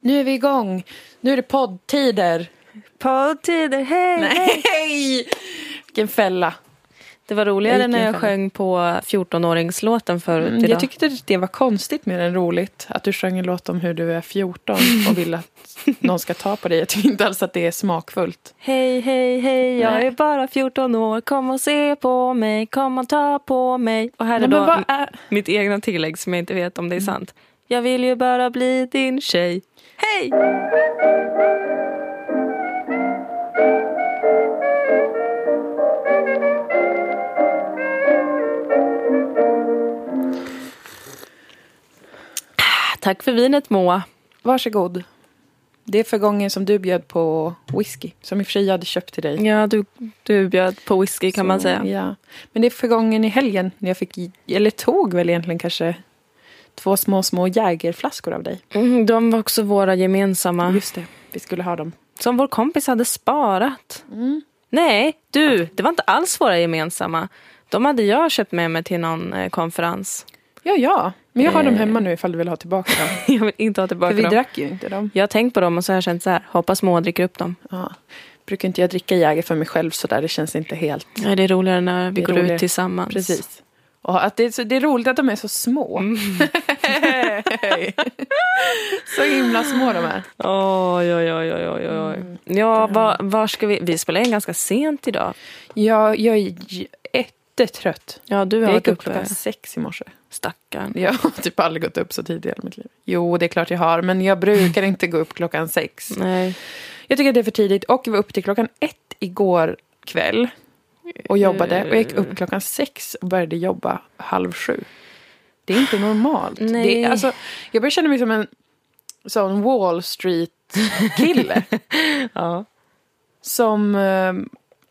Nu är vi igång. Nu är det poddtider. Poddtider, hej! hej. Nej! Vilken fälla. Det var roligare gick när jag fälla. sjöng på 14-åringslåten förut Mm, idag. jag tyckte det var konstigt mer än roligt att du sjöng en låt om hur du är 14 och vill att någon ska ta på dig. Jag tycker inte alls att det är smakfullt. Hej, hej, hej, jag Nej. är bara 14 år. Kom och se på mig, kom och ta på mig. Och här är Nej, då är... mitt egna tillägg som jag inte vet om det är sant. Jag vill ju bara bli din tjej. Hej! Tack för vinet Moa. Varsågod. Det är för gången som du bjöd på whisky, som i och för sig jag hade köpt till dig. Ja, du, du bjöd på whisky kan man Så, säga. Ja. Men det är för gången i helgen när jag fick, eller tog väl egentligen kanske två små, små jägerflaskor av dig. Mm, de var också våra gemensamma. Just det, vi skulle ha dem. Som vår kompis hade sparat. Nej, du, det var inte alls våra gemensamma. De hade jag köpt med mig till någon eh, konferens. Ja, ja. Men jag har dem Eh. hemma nu ifall du vill ha tillbaka dem. Jag vill inte ha tillbaka För vi dem. drack ju inte dem. Jag har tänkt på dem och så har jag känt så här, hoppas Moa dricker upp dem. Ja. Brukar inte jag dricka Jäger för mig själv så där. Det känns inte helt... Ja, det är roligare när vi går roligare. ut tillsammans. Precis. Och att det, är så, det är roligt att de är så små. Mm. så himla små de är. Oj, oj, oj, oj, oj. Mm. Ja, var, var ska vi? Vi spelar in ganska sent idag. Jag, jag är jättetrött. Ja, du har Jag gick upp klockan sex i morse. Stackarn. Jag har typ aldrig gått upp så tidigt i hela mitt liv. Jo, det är klart jag har. Men jag brukar inte gå upp klockan sex. Nej. Jag tycker att det är för tidigt. Och jag var uppe till klockan ett igår kväll. Och jobbade. Och jag gick upp klockan sex och började jobba halv sju. Det är inte normalt. Nej. Är, alltså, jag börjar känna mig som en sån Wall Street-kille. Ja. som eh,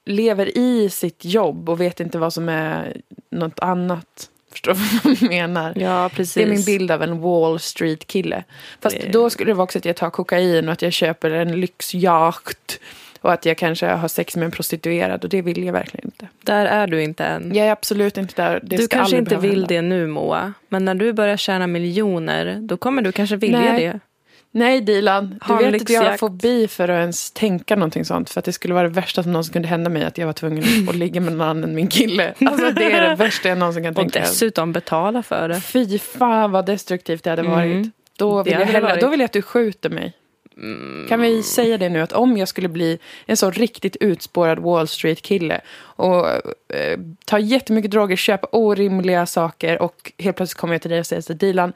lever i sitt jobb och vet inte vad som är något annat. Förstår vad jag menar? ja, precis. Det är min bild av en Wall Street-kille. Fast Det- då skulle det vara också att jag tar kokain och att jag köper en lyxjakt. Och att jag kanske har sex med en prostituerad och det vill jag verkligen inte. Där är du inte än. Jag är absolut inte där. Det du kanske inte vill hända. det nu Moa. Men när du börjar tjäna miljoner, då kommer du kanske vilja Nej. det. Nej Dilan, du vet att jag har lyxjakt. fobi för att ens tänka någonting sånt. För att det skulle vara det värsta som någonsin kunde hända mig att jag var tvungen att ligga med någon annan än min kille. Alltså det är det värsta jag någonsin kan Och tänka. dessutom betala för det. Fy fan vad destruktivt det hade Mm. varit. Då Det vill, jag hade det hellre, varit. då vill jag att du skjuter mig. Kan vi säga det nu att om jag skulle bli en så riktigt utspårad Wall Street-kille och eh, ta jättemycket droger, köpa orimliga saker och helt plötsligt kommer jag till dig och säger så Dilan,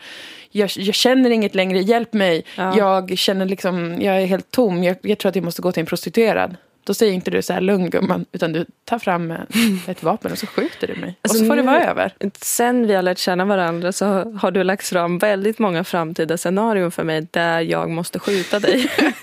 jag, jag känner inget längre, hjälp mig. Ja. Jag känner liksom, jag är helt tom, jag, jag tror att jag måste gå till en prostituerad. Då säger inte du så här lugn gumman, utan du tar fram ett vapen och så skjuter du mig. Alltså, och så får det nu- vara över. Sen vi har lärt känna varandra så har du lagt fram väldigt många framtida scenarion för mig där jag måste skjuta dig.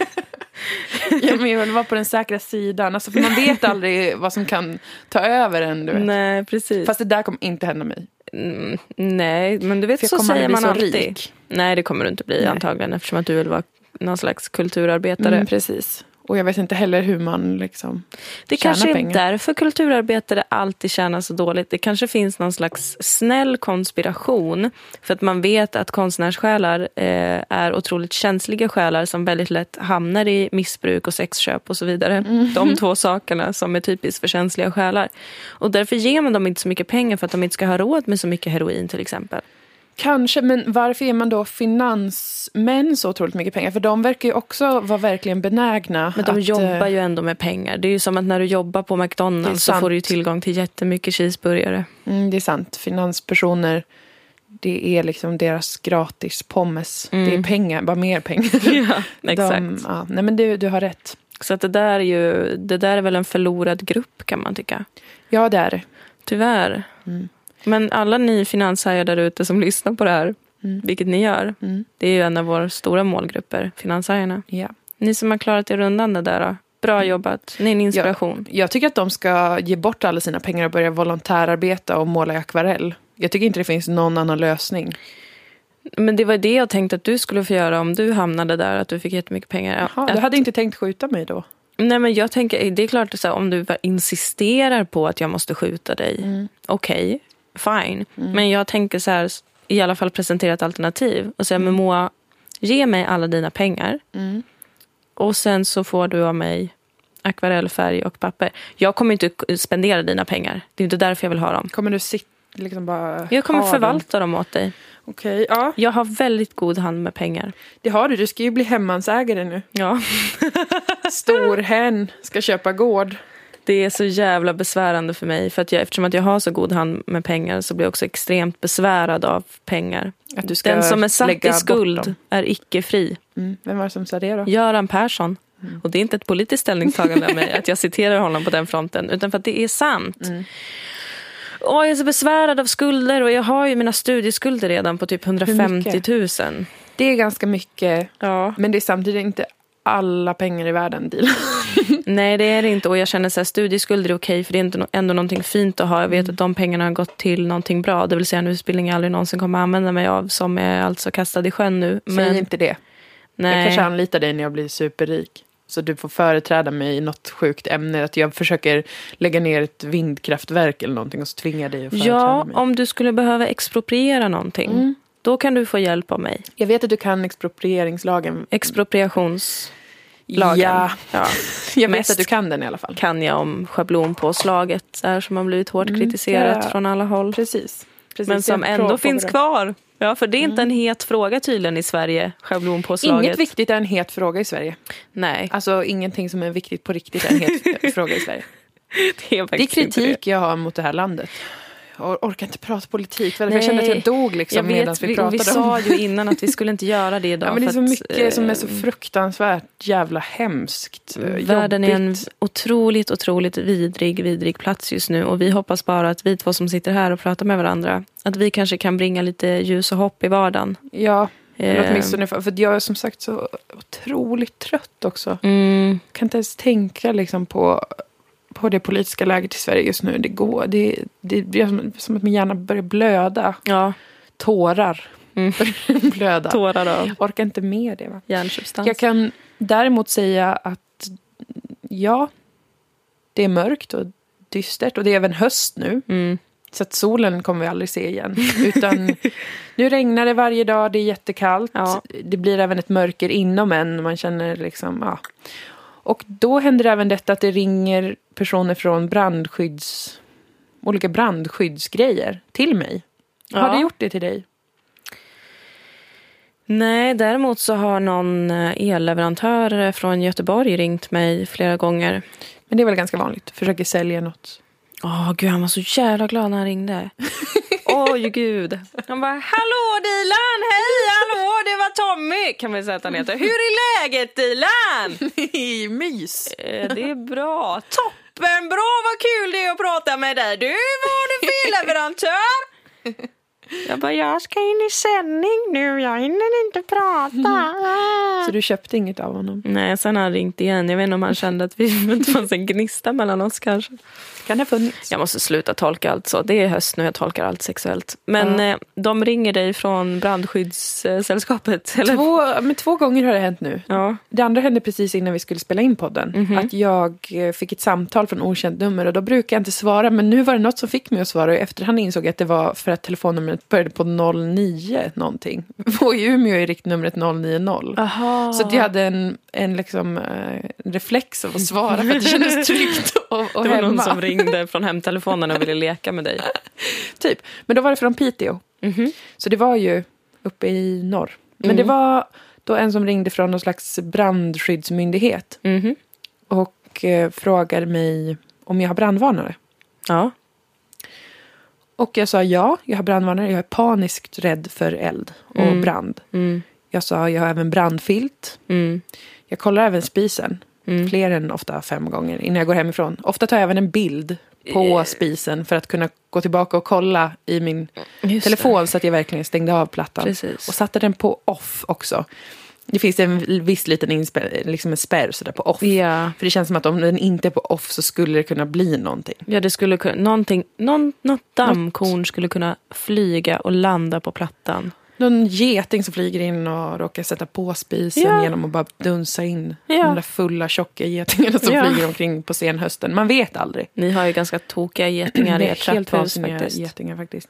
Ja, men jag vill vara på den säkra sidan. Alltså, för man vet aldrig vad som kan ta över en. Du vet. Nej, precis. Fast det där kommer inte hända mig. Mm, nej, men du vet så säger man så alltid. rik. Nej, det kommer du inte bli Nej. antagligen eftersom att du vill vara någon slags kulturarbetare. Mm, precis. Och jag vet inte heller hur man liksom Det kanske är pengar. därför kulturarbetare alltid tjänar så dåligt. Det kanske finns någon slags snäll konspiration. För att man vet att konstnärssjälar eh, är otroligt känsliga själar som väldigt lätt hamnar i missbruk och sexköp och så vidare. Mm. De två sakerna som är typiskt för känsliga själar. Och därför ger man dem inte så mycket pengar för att de inte ska ha råd med så mycket heroin till exempel. Kanske, men varför ger man då finansmän så otroligt mycket pengar? För de verkar ju också vara verkligen benägna. Men de att, jobbar eh, ju ändå med pengar. Det är ju som att när du jobbar på McDonalds så får du tillgång till jättemycket cheeseburgare. Mm, det är sant. Finanspersoner, det är liksom deras gratis pommes. Det är pengar, bara mer pengar. Ja, exakt. De, ja, nej men du, du har rätt. Så att det, där är ju, det där är väl en förlorad grupp kan man tycka. Ja, det är det. Tyvärr. Mm. Men alla ni finanshajar där ute som lyssnar på det här, Mm. vilket ni gör, Mm. det är ju en av våra stora målgrupper, finanshajarna. Ja. Ni som har klarat er undan det där, då. bra jobbat. Ni är en inspiration. Jag tycker att de ska ge bort alla sina pengar och börja volontärarbeta och måla i akvarell. Jag tycker inte det finns någon annan lösning. Men det var det jag tänkte att du skulle få göra om du hamnade där, att du fick jättemycket pengar. Jaha, att, du hade inte tänkt skjuta mig då? Nej men jag tänker, det är klart att om du insisterar på att jag måste skjuta dig, Mm. okej, fine. Men jag tänker så här, i alla fall presentera ett alternativ och säga, men Moa, Ge mig alla dina pengar. Mm. Och sen så får du av mig akvarellfärg och papper. Jag kommer inte spendera dina pengar. Det är inte därför jag vill ha dem. Kommer du sitta liksom bara Jag kommer förvalta dem åt dig. dem? Okej, ja. Jag har väldigt god hand med pengar. Det har du. Du ska ju bli hemmansägare nu. Ja. Storhen ska köpa gård. Det är så jävla besvärande för mig. För att jag, eftersom att jag har så god hand med pengar så blir jag också extremt besvärad av pengar. Att du ska Den som är satt i skuld är icke fri. Mm. Vem var det som sa det då? Göran Persson. Mm. Och det är inte ett politiskt ställningstagande av mig att jag citerar honom på den fronten. Utan för att det är sant. Mm. Åh, jag är så besvärad av skulder och jag har ju mina studieskulder redan på typ 150 000. Det är ganska mycket, Ja. men det är samtidigt inte alla pengar i världen, Dilan. Nej det är det inte och jag känner så här, studieskulder är okej för det är inte ändå någonting fint att ha. Jag vet Mm. att de pengarna har gått till någonting bra. Det vill säga en utbildning jag aldrig någonsin kommer använda mig av som är alltså kastad i sjön nu. Säg Men inte det. Jag nej. kanske anlitar dig när jag blir superrik. Så du får företräda mig i något sjukt ämne. Att jag försöker lägga ner ett vindkraftverk eller någonting och så tvingar dig att företräda Ja, mig. om du skulle behöva expropriera någonting. Mm. Då kan du få hjälp av mig. Jag vet att du kan exproprieringslagen. Expropriationslagen. Ja, Ja. jag vet Mest att du kan den i alla fall. Kan jag om schablonpåslaget där som har blivit hårt Mm, kritiserat ja. från alla håll. Precis. Precis. Men som Jag ändå finns det. kvar. Ja, för det är inte en het fråga tydligen i Sverige, schablonpåslaget. Inget viktigt är en het fråga i Sverige. Nej, Alltså ingenting som är viktigt på riktigt är en het fråga i Sverige. det är Det är kritik jag har mot det här landet. Jag orkar inte prata politik för jag känner att jag dog liksom Jag medan vet, vi vi, pratade vi om sa ju innan att vi skulle inte göra det idag. Ja, men det är så att, mycket som är så eh, fruktansvärt jävla hemskt. eh, Världen är en jobbigt. otroligt, otroligt vidrig, vidrig plats just nu. Och vi hoppas bara att vi två som sitter här och pratar med varandra, att vi kanske kan bringa lite ljus och hopp i vardagen. Ja, eller Eh, åtminstone för, för jag är som sagt så otroligt trött också. Mm, Jag kan inte ens tänka liksom på, på det politiska läget i Sverige just nu. Det går, det, det blir som, som att min hjärna börjar blöda. ja, Tårar Mm. blöda. tårar av Jag orkar inte med det. Va? hjärnsubstans. Jag kan däremot säga att ja, det är mörkt och dystert och det är även höst nu. Mm. Så att solen kommer vi aldrig se igen. Utan nu regnar det varje dag, det är jättekallt. Ja. Det blir även ett mörker inom en. Man känner liksom, ja. Och då händer även detta att det ringer personer från brandskydds... Olika brandskyddsgrejer till mig. Har Ja. det gjort det till dig? Nej, däremot så har någon eh, elleverantör från Göteborg ringt mig flera gånger. Men det är väl ganska vanligt. Försöker sälja något. Åh gud, han var så jävla glad när han ringde. Oj gud. Han bara, hallå Dilan, hej, hallå, det var Tommy. Kan man säga att han heter. Hur är läget Dilan? Mys! Eh, Det är bra. Toppen, bra, vad kul det är att prata med dig. Du, vad har du för elleverantör? Jag bara, jag ska in i sändning nu, jag hinner inte prata. Så du köpte inget av honom? Nej, sen har han ringt igen. Jag vet inte om han kände att vi det fanns en gnista mellan oss kanske. Kan ha funnits? Jag måste sluta tolka allt så. Det är höst nu, jag tolkar allt sexuellt. Men Ja. eh, de ringer dig från brandskyddssällskapet? Eller? Två, men två gånger har det hänt nu. Ja. Det andra hände precis innan vi skulle spela in podden. Mhm. Att jag eh, fick ett samtal från okänt nummer och då brukar jag inte svara. Men nu var det något som fick mig att svara och i efterhand insåg jag att det var för att telefonnumret började på 09 någonting. Och i Umeå är riktnumret 090. Aha. Så jag hade en, en liksom, eh, reflex av att svara för att det kändes tryggt och, och det var hemma. någon som ringde från hemtelefonen och ville leka med dig. Typ. Men då var det från Piteå. Mhm. Så det var ju uppe i norr. Men Mm. det var då en som ringde från någon slags brandskyddsmyndighet. Mhm. och eh, frågade mig om jag har brandvarnare. Ja. Och jag sa ja, jag har brandvarnare. Jag är paniskt rädd för eld och Mm. brand. Mm. Jag sa jag har även brandfilt. Mm. Jag kollar även spisen. Mm. Fler än ofta fem gånger innan jag går hemifrån. Ofta tar jag även en bild på Eh. spisen för att kunna gå tillbaka och kolla i min Just telefon så att jag verkligen stängde av plattan. Precis. Och satte den på off också. Det finns en viss liten inspär, liksom en spärr sådär på off. det. Ja. För det känns som att om den inte är på off så skulle det kunna bli någonting. Ja, det skulle kunna, någonting, någon, något dammkorn skulle kunna flyga och landa på plattan. Någon geting som flyger in och råkar sätta på spisen Ja. genom att bara dunsa in Ja. de där fulla tjocka getingarna som Ja. flyger omkring på senhösten. Man vet aldrig. Ni har ju ganska tokiga getingar i ert trapphus faktiskt. getingar faktiskt.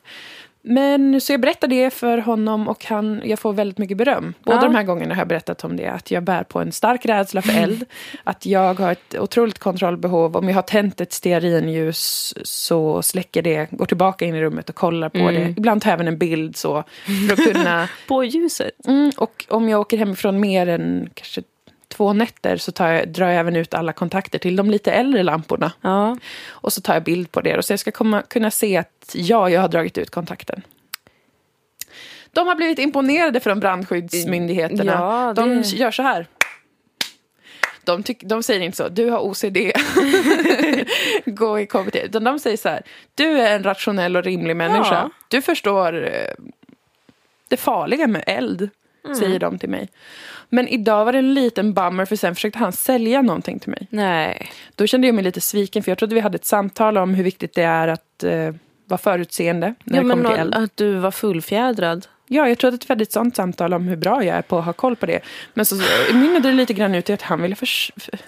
Men så jag berättar det för honom och han, jag får väldigt mycket beröm. Båda Ja. de här gångerna har jag berättat om det. Att jag bär på en stark rädsla för eld. att jag har ett otroligt kontrollbehov. Om jag har tänt ett stearinljus så släcker det, går tillbaka in i rummet och kollar på Mm. det. Ibland tar jag även en bild så för att kunna... På ljuset? Mm, och om jag åker hemifrån mer än kanske två nätter så tar jag, drar jag även ut alla kontakter till de lite äldre lamporna. Ja. Och så tar jag bild på det. Och så jag ska komma, kunna se att ja, jag har dragit ut kontakten. De har blivit imponerade från brandskyddsmyndigheterna. Ja, De det- gör så här. De, tyck, de säger inte så, du har OCD, gå i KBT. Utan de säger så här, du är en rationell och rimlig människa. Ja. Du förstår eh, det farliga med eld, Mm. säger de till mig. Men idag var det en liten bummer för sen försökte han sälja någonting till mig. Nej. Då kände jag mig lite sviken för jag trodde vi hade ett samtal om hur viktigt det är att eh, vara förutseende när Ja, det kommer till eld. att du var fullfjädrad. Ja, jag trodde att vi hade ett sånt samtal om hur bra jag är på att ha koll på det. Men så mynnade det lite grann ut i att han ville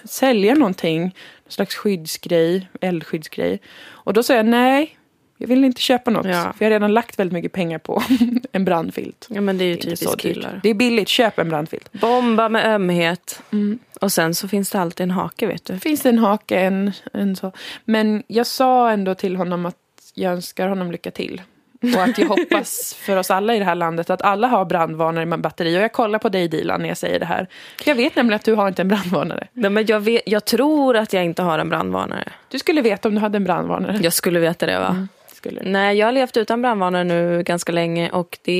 sälja någonting, någon slags skyddsgrej, eldskyddsgrej. Och då sa jag nej, jag vill inte köpa något. Ja. För jag har redan lagt väldigt mycket pengar på en brandfilt. Ja, men det är ju Det är typiskt killar. Det är billigt, köp en brandfilt. Bomba med ömhet. Mm. Och sen så finns det alltid en hake, vet du. Finns det en hake, en, en så. Men jag sa ändå till honom att jag önskar honom lycka till. Och att jag hoppas för oss alla i det här landet att alla har brandvarnare med batteri. Och jag kollar på dig Dilan när jag säger det här. Jag vet nämligen att du har inte en brandvarnare. Nej, men jag, vet, jag tror att jag inte har en brandvarnare. Du skulle veta om du hade en brandvarnare. Jag skulle veta det, va? Mm, skulle. Nej, jag har levt utan brandvarnare nu ganska länge och det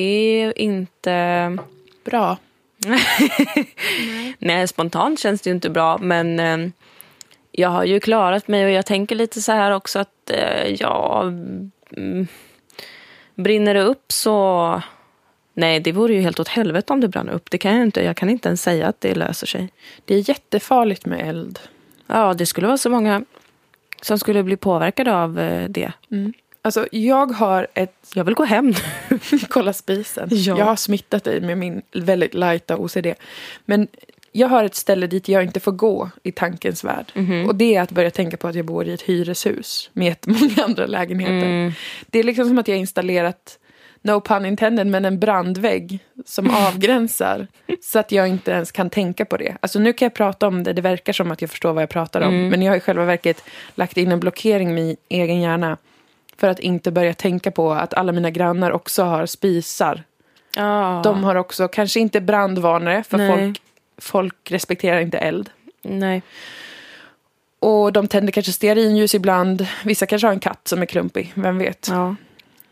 är inte... Bra. Nej, spontant känns det ju inte bra, men eh, jag har ju klarat mig och jag tänker lite så här också att eh, ja, mm, brinner det upp så... Nej, det vore ju helt åt helvete om det brann upp. Det kan jag inte. Jag kan inte ens säga att det löser sig. Det är jättefarligt med eld. Ja, det skulle vara så många som skulle bli påverkade av eh, det. Alltså jag har ett... Jag vill gå hem. Kolla spisen. Ja. Jag har smittat dig med min väldigt lighta OCD. Men jag har ett ställe dit jag inte får gå i tankens värld. Och det är att börja tänka på att jag bor i ett hyreshus med jättemånga andra lägenheter. Det är liksom som att jag har installerat, no pun intended, men en brandvägg som avgränsar. Så att jag inte ens kan tänka på det. Alltså nu kan jag prata om det, det verkar som att jag förstår vad jag pratar om. Men jag har i själva verket lagt in en blockering i min egen hjärna. För att inte börja tänka på att alla mina grannar också har spisar. Ja. De har också, kanske inte brandvarnare, för Nej. folk, folk respekterar inte eld. Nej. Och de tänder kanske stearinljus ibland. Vissa kanske har en katt som är klumpig, vem vet. Ja.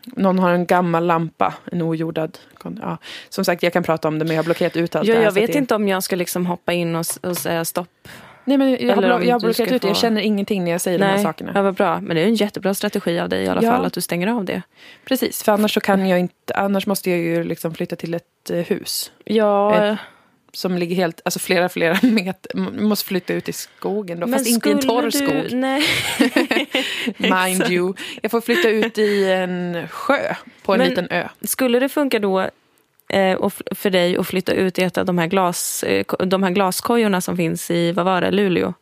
Någon har en gammal lampa, en ojordad. Ja. Som sagt, jag kan prata om det, men jag har blockerat ut allt Ja, det här. jag vet det... inte om jag ska liksom hoppa in och, och säga stopp. Nej, men jag har, om jag har ut det. Jag få- känner ingenting när jag säger de här Nej, sakerna. ja, vad bra. Men det är en jättebra strategi av dig i alla Ja. fall, att du stänger av det. Precis, för annars så kan jag inte, annars måste jag ju liksom flytta till ett eh, hus. Ja, Ett- Som ligger helt, alltså flera, flera meter. Man måste flytta ut i skogen då, fast inte i en torr skog. Nej. Mind you. Jag får flytta ut i en sjö på en Men- liten ö. Skulle det funka då och f- för dig att flytta ut i ett av de här, glas, eh, de här glaskojorna som finns i, vad var det, Luleå?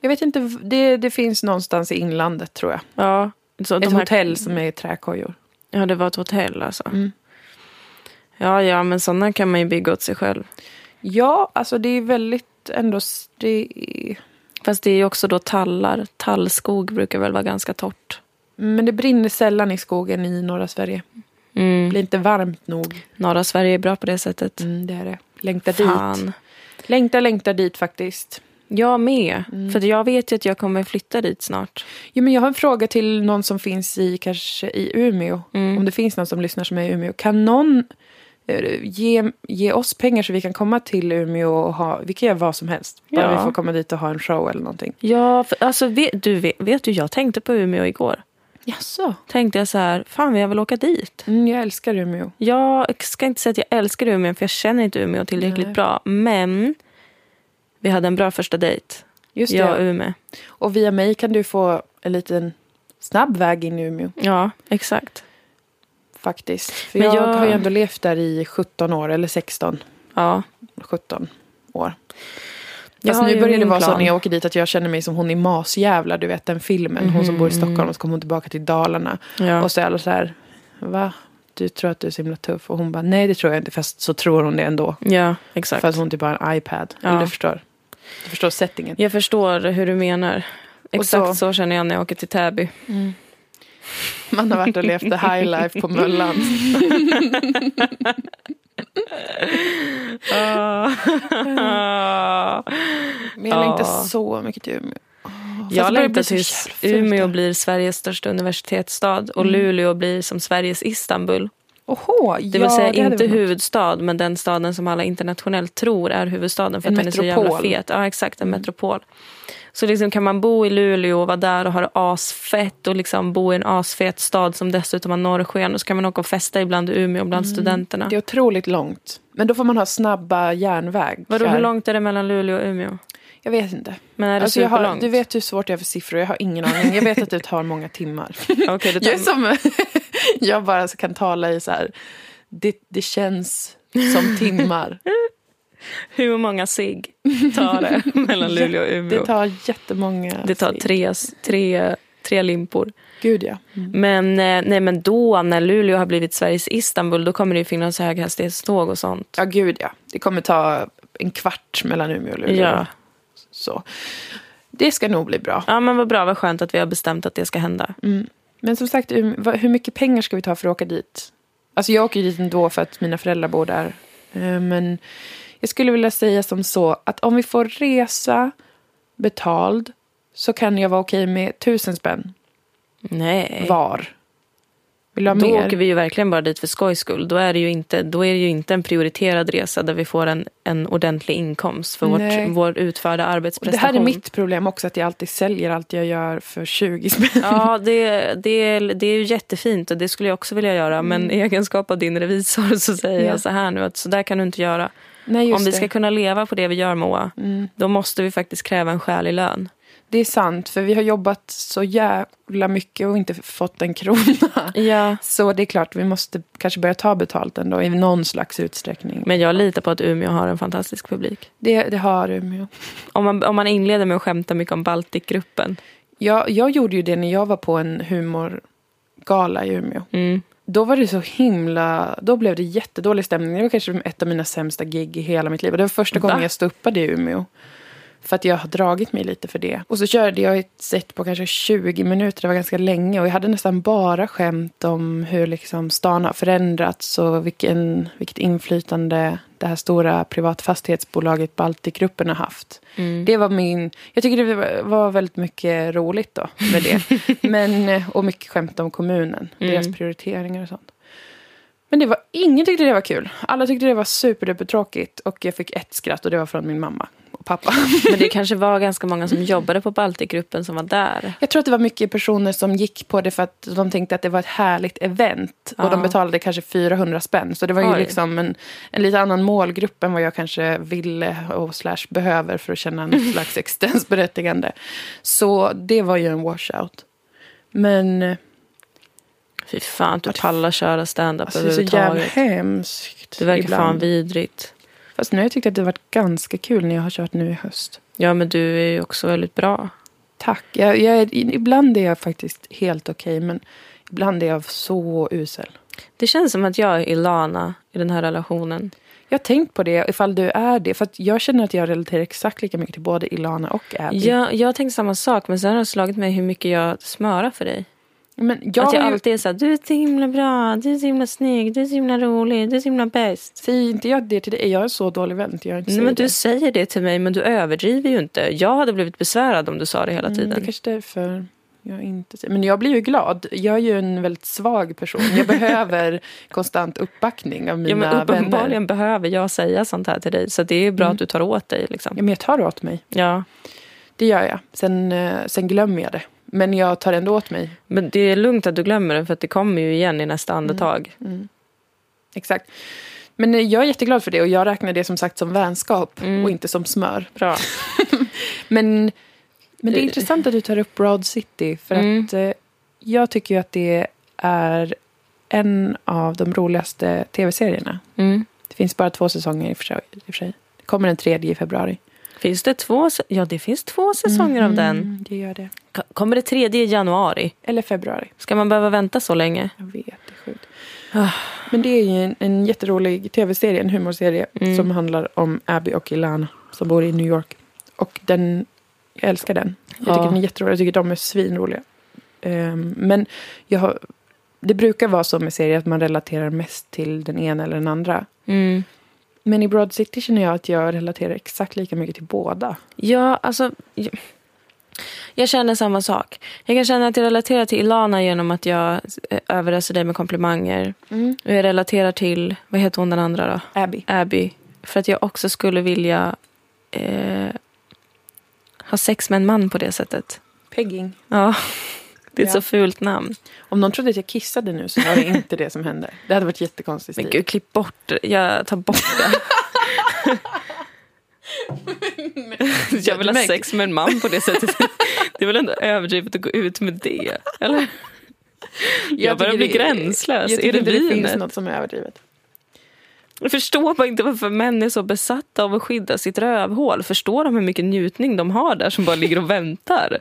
Jag vet inte, det, det finns någonstans i inlandet tror jag. Ja. Så Ett de här, hotell som är i träkojor. Ja, det var ett hotell alltså. Mm. Ja, ja, men sådana kan man ju bygga åt sig själv. Ja, alltså det är väldigt ändå... Det är, Fast det är ju också då tallar. Tallskog brukar väl vara ganska torrt. men det brinner sällan i skogen i norra Sverige. Mm. blir inte varmt nog. Norra Sverige är bra på det sättet. Mm, det är det. Längtar dit. Längtar, längtar dit faktiskt. Jag med. Mm. För jag vet ju att jag kommer flytta dit snart. Jo, men jag har en fråga till någon som finns i, kanske i Umeå. Mm. Om det finns någon som lyssnar som är i Umeå. Kan någon eh, ge, ge oss pengar så vi kan komma till Umeå och ha, vi kan göra vad som helst. Bara Ja. vi får komma dit och ha en show eller någonting. Ja, för, alltså vet du, vet, vet du, jag tänkte på Umeå igår. Jaså? Tänkte jag så här, fan jag vill åka dit. Mm, jag älskar Umeå. Jag ska inte säga att jag älskar Umeå för jag känner inte Umeå tillräckligt Nej. bra. Men vi hade en bra första dejt. Just Jag och det. Umeå. Och via mig kan du få en liten snabb väg in i Umeå. Ja, exakt. Faktiskt. För Men jag, jag- har ju ändå levt där i 17 år, eller 16, Ja. 17 år. Jag Fast har nu ju börjar det vara så när jag åker dit att jag känner mig som hon i Masjävlar, du vet den filmen. Hon som bor i Stockholm och så kommer hon tillbaka till Dalarna. ja. Och så är alla så här, va? du tror att du är så himla tuff. Och hon bara, nej det tror jag inte. Fast så tror hon det ändå. Ja, exakt. För att hon typ har en iPad. Ja. Du förstår. Du förstår settingen. Jag förstår hur du menar. Exakt så- så... känner jag när jag åker till Täby. Man har varit och levt the high life på Möllan. Men jag längtar Ja. så mycket till Umeå. Fast Jag längtar tills Umeå blir Sveriges största universitetsstad och Mm. Luleå blir som Sveriges Istanbul. Oho, Det vill säga det inte huvudstad men den staden som alla internationellt tror är huvudstaden för En att den är så jävla fet. Ja exakt, en Mm. metropol. Så liksom kan man bo i Luleå och vara där och ha det asfett och liksom bo i en asfet stad som dessutom har norrsken och så kan man åka och festa ibland i Umeå bland studenterna. Mm. Det är otroligt långt. Men då får man ha snabba järnväg. Vadå, hur långt är det mellan Luleå och Umeå? Jag vet inte. Men är det Alltså har, du vet hur svårt jag är för siffror. Jag har ingen aning. Jag vet att det tar många timmar. Det Jag som... jag bara kan tala i så här... Det, det känns som timmar. Hur många sig tar det mellan Luleå och Umeå? Det tar jättemånga... Det tar tre, tre, tre limpor. Gud ja. Mm. Men, eh, nej, men då, när Luleå har blivit Sveriges Istanbul, då kommer det ju finnas höghastighetståg och sånt. Ja, gud ja. Det kommer ta en kvart mellan Umeå och Luleå. Ja. Så. Det ska nog bli bra. Ja, men vad bra, vad skönt att vi har bestämt att det ska hända. Mm. Men som sagt, vad- hur mycket pengar ska vi ta för att åka dit? Alltså jag åker dit ändå för att mina föräldrar bor där. Eh, Men jag skulle vilja säga som så att om vi får resa betald så kan jag vara okej med tusen spänn Nej. var. Vill du ha Då mer? åker vi ju verkligen bara dit för skojs skull. Då är det ju inte, då är det ju inte en prioriterad resa där vi får en, en ordentlig inkomst för Nej. vårt, vår utförda Det arbetsprestation. här är mitt problem också, att jag alltid säljer allt jag gör för 20 spänn. Ja, det, det, är, det är ju jättefint och det skulle jag också vilja göra. Men i egenskap av din revisor så säger Mm. Ja. jag så här nu att så där kan du inte göra. Nej, Om vi det. ska kunna leva på det vi gör Moa, Mm. då måste vi faktiskt kräva en skälig lön. Det är sant, för vi har jobbat så jävla mycket och inte fått en krona. Ja. Så det är klart, vi måste kanske börja ta betalt ändå i någon slags utsträckning. Men jag litar på att Umeå har en fantastisk publik. Det, det har Umeå. Om man, om man inleder med att skämta mycket om Baltikgruppen. Jag, jag gjorde ju det när jag var på en humorgala i Umeå. Mm. Då var det så himla... Då blev det jättedålig stämning. Det var kanske ett av mina sämsta gig i hela mitt liv. Och det var första Va? gången jag ståuppade i Umeå. För att jag har dragit mig lite för det. Och så körde jag ett set på kanske 20 minuter. Det var ganska länge. Och jag hade nästan bara skämt om hur liksom stan har förändrats. Och vilken, vilket inflytande det här stora privatfastighetsbolaget Baltikgruppen har haft. Mm. Det var min... Jag tycker det var- väldigt mycket roligt då med det. Men, och mycket skämt om kommunen. Mm. Deras prioriteringar och sånt. Men det var, ingen tyckte det var kul. Alla tyckte det var superduper tråkigt. Och jag fick ett skratt och det var från min mamma pappa. Men det kanske var ganska många som jobbade på Baltikgruppen som var där. Jag tror att det var mycket personer som gick på det för att de tänkte att det var ett härligt event. Och Ja. de betalade kanske 400 spänn. Så det var ju Oj. liksom en, en lite annan målgrupp än vad jag kanske ville och slash behöver för att känna en slags existensberättigande. Så det var ju en washout. Men eh, Fy fan, att du pallar köra stand-up alltså, det är så jävla överhuvudtaget. hemskt. Det verkar fan ibland. vidrigt. Fast nu har jag tyckt att det har varit ganska kul när jag har kört nu i höst. Ja, men du är ju också väldigt bra. Tack. Jag, jag är, ibland är jag faktiskt helt okej, men ibland är jag så usel. Det känns som att jag är Ilana i den här relationen. Jag har tänkt på det, ifall du är det. För jag känner att jag relaterar exakt lika mycket till både Ilana och Abby. Jag, jag har tänkt samma sak, men sen har det slagit mig hur mycket jag smörar för dig. Men jag, att jag ju- alltid är så här, du är så himla bra, du är så himla snygg, du är så himla rolig, du är så himla bäst. Säger inte jag det till dig? Jag är så dålig vän jag inte Nej, men du det. säger det till mig, men du överdriver ju inte. Jag hade blivit besvärad om du sa det hela Mm, det tiden. är kanske därför jag inte säger Men jag blir ju glad. Jag är ju en väldigt svag person. Jag behöver konstant uppbackning av mina Ja, men vänner. uppenbarligen behöver jag säga sånt här till dig. Så det är bra Mm. att du tar åt dig. Liksom. Ja, men jag tar åt mig. Ja. Det gör jag. Sen, eh, sen glömmer jag det. Men jag tar ändå åt mig. Men det är lugnt att du glömmer det, för att det kommer ju igen i nästa andetag. Mm. Exakt. Men eh, jag är jätteglad för det och jag räknar det som sagt som vänskap Mm. och inte som smör. Bra. Men, men det är Eh. intressant att du tar upp Broad City. För Mm. att eh, jag tycker ju att det är en av de roligaste tv-serierna. Mm. Det finns bara två säsonger. I och för sig. Det kommer en tredje i februari. Finns det två? Ja, det finns två säsonger av den. Mm, Det gör det. Kommer det tredje i januari? Eller februari. Ska man behöva vänta så länge? Jag vet, det är sjukt. Men det är ju en, en jätterolig tv-serie, en humorserie Mm. som handlar om Abby och Ilana som bor i New York. Och den, jag älskar den. Jag tycker Ja. den är jätterolig, jag tycker de är svinroliga. Ehm, men jag har, det brukar vara så med serier att man relaterar mest till den ena eller den andra. Mm. Men i Broad City känner jag att jag relaterar exakt lika mycket till båda. Ja, alltså... Jag, jag känner samma sak. Jag kan känna att jag relaterar till Ilana genom att jag eh, överöser dig med komplimanger. Och jag relaterar till, vad heter hon den andra då? Abby. Abby. För att jag också skulle vilja eh, ha sex med en man på det sättet. Pegging. Ja, det är ett Ja. så fult namn. Om någon trodde att jag kissade nu så var det inte det som hände. Det hade varit jättekonstigt. Men gud, klipp bort det. Jag tar bort det. jag vill ha sex med en man på det sättet. Det är väl ändå överdrivet att gå ut med det? Eller? Jag, börjar bli det- gränslös. Jag är det inte det finns vinet? något som är överdrivet. Jag förstår bara inte varför män är så besatta av att skydda sitt rövhål. Förstår de hur mycket njutning de har där som bara ligger och väntar?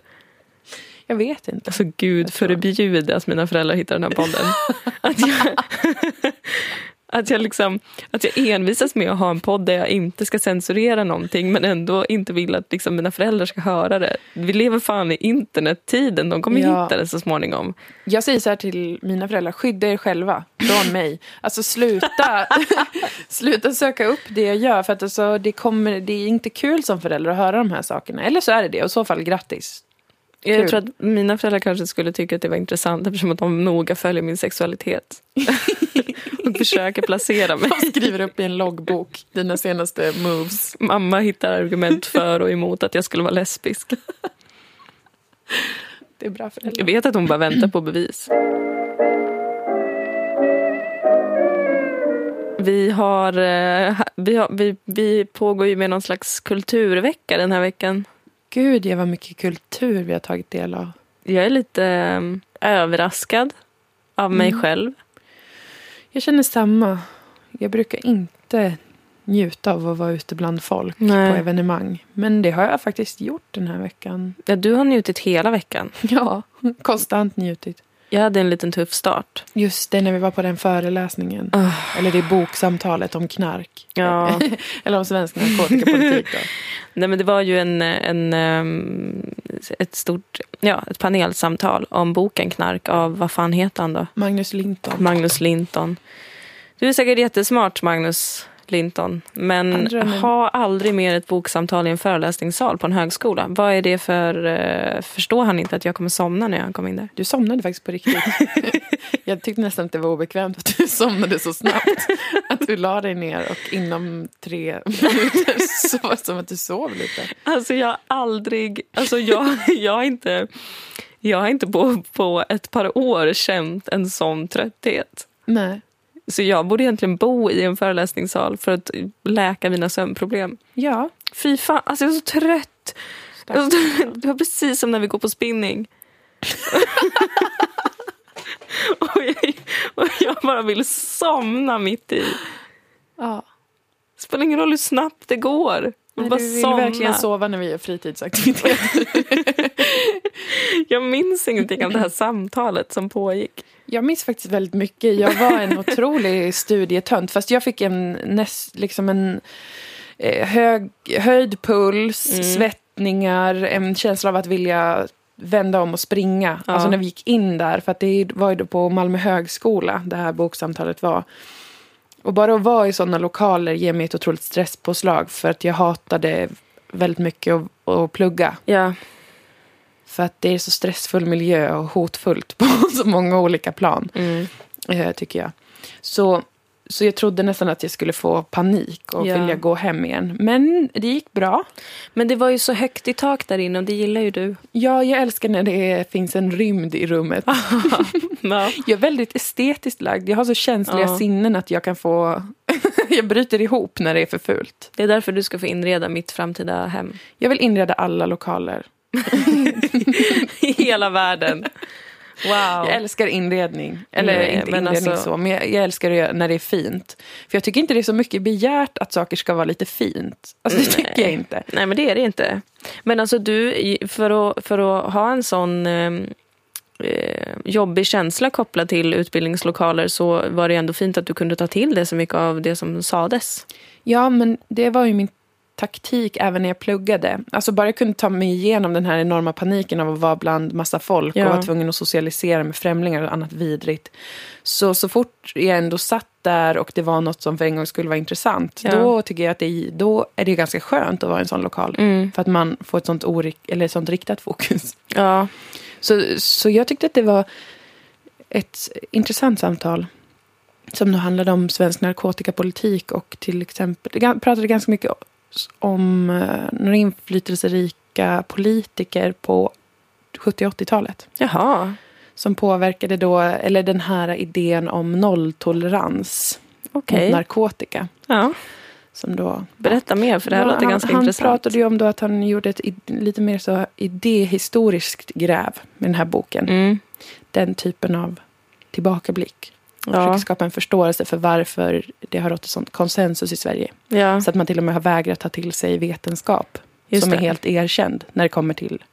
Jag vet inte. Alltså gud förbjude att mina föräldrar hittar den här podden. Att jag, att jag, liksom, att jag envisas med att ha en podd där jag inte ska censurera någonting men ändå inte vill att liksom, mina föräldrar ska höra det. Vi lever fan i internettiden, de kommer Ja. hitta det så småningom. Jag säger så här till mina föräldrar, skydda er själva från mig. Alltså sluta, sluta söka upp det jag gör. För att alltså, det, kommer, det är inte kul som förälder att höra de här sakerna. Eller så är det det, och i så fall grattis. Jag Kul. tror att mina föräldrar kanske skulle tycka att det var intressant eftersom att de noga följer min sexualitet. och försöker placera mig. De skriver upp i en loggbok dina senaste moves. Mamma hittar argument för och emot att jag skulle vara lesbisk. Det är bra Jag föräldrar. vet att hon bara väntar på bevis. Vi, har, eh, vi, har, vi, vi pågår ju med någon slags kulturvecka den här veckan. Gud, jag vad mycket kultur vi har tagit del av. Jag är lite eh, överraskad av mig Mm. själv. Jag känner samma. Jag brukar inte njuta av att vara ute bland folk Nej. på evenemang. Men det har jag faktiskt gjort den här veckan. Ja, du har njutit hela veckan. Ja, konstant njutit. Jag hade en liten tuff start. Just det, när vi var på den föreläsningen. Ah. Eller det boksamtalet om knark. Ja. Eller om svensk narkotikapolitik. Då. Nej, men det var ju en, en, ehm, ett stort ja, ett panelsamtal om boken Knark av, vad fan heter han då? Magnus Linton. Magnus Linton. Du är säkert jättesmart, Magnus Linton. Men ha aldrig mer ett boksamtal i en föreläsningssal på en högskola. Vad är det för... eh, förstår han inte att jag kommer somna när jag kommer in där? Du somnade faktiskt på riktigt. jag tyckte nästan att det var obekvämt att du somnade så snabbt. Att du la dig ner och inom tre minuter så var det som att du sov lite. Alltså jag har aldrig... Alltså jag, jag har inte... Jag har inte på, på ett par år känt en sån trötthet. Nej. Så jag borde egentligen bo i en föreläsningssal för att läka mina sömnproblem. Ja. Fy fan, alltså jag är så trött. Trött. Det var precis som när vi går på spinning. och, jag, och jag bara vill somna mitt i. ja. Spelar ingen roll hur snabbt det går. Nej, bara du vill somna. verkligen sova när vi gör fritidsaktiviteter. Jag minns ingenting av det här samtalet som pågick. Jag minns faktiskt väldigt mycket. Jag var en otrolig studietönt. Fast jag fick en, näst, liksom en eh, hög, höjd puls, Mm. svettningar, en känsla av att vilja vända om och springa. Ja. Alltså när vi gick in där. För att det var ju då på Malmö högskola det här boksamtalet var. Och bara att vara i sådana lokaler ger mig ett otroligt stresspåslag. För att jag hatade väldigt mycket att, att plugga. Ja, För att det är så stressfull miljö och hotfullt på så många olika plan, mm. eh, tycker jag. Så, så jag trodde nästan att jag skulle få panik och Ja. vilja gå hem igen. Men det gick bra. Men det var ju så högt i tak där inne och det gillar ju du. Ja, jag älskar när det finns en rymd i rummet. Ja. Jag är väldigt estetiskt lagd. Jag har så känsliga Ja. sinnen att jag kan få... jag bryter ihop när det är för fult. Det är därför du ska få inreda mitt framtida hem. Jag vill inreda alla lokaler. I hela världen. Wow. Jag älskar inredning. Eller Nej, inte inredning alltså- så, men jag, jag älskar det när det är fint. För jag tycker inte det är så mycket begärt att saker ska vara lite fint. Alltså det tycker jag inte. Nej, men det är det inte. Men alltså du, för att, för att ha en sån, eh, eh, jobbig känsla kopplad till utbildningslokaler så var det ändå fint att du kunde ta till det så mycket av det som sades. Ja, men det var ju min taktik även när jag pluggade. Alltså bara jag kunde ta mig igenom den här enorma paniken av att vara bland massa folk Ja. och vara tvungen att socialisera med främlingar och annat vidrigt. Så, så fort jag ändå satt där och det var något som för en gång skulle vara intressant, Ja. då tycker jag att det, då är det ganska skönt att vara i en sån lokal. Mm. För att man får ett sånt, orik, eller ett sånt riktat fokus. Ja, Så, så jag tyckte att det var ett intressant samtal. Som då handlade om svensk narkotikapolitik och till exempel, pratade ganska mycket om eh, några inflytelserika politiker på 70 och 80-talet. jaha. Som påverkade då, eller den här idén om nolltolerans Okej. mot narkotika. Ja. Som då, Berätta mer, för det här Ja, låter han, ganska han intressant. pratade ju om då att han gjorde ett lite mer så idéhistoriskt gräv med den här boken. Mm. Den typen av tillbakablick. Ja. försöka skapa en förståelse för varför det har rått ett sånt konsensus i Sverige. Ja, Så att man till och med har vägrat ta till sig vetenskap. Just som det. är helt erkänd när det kommer till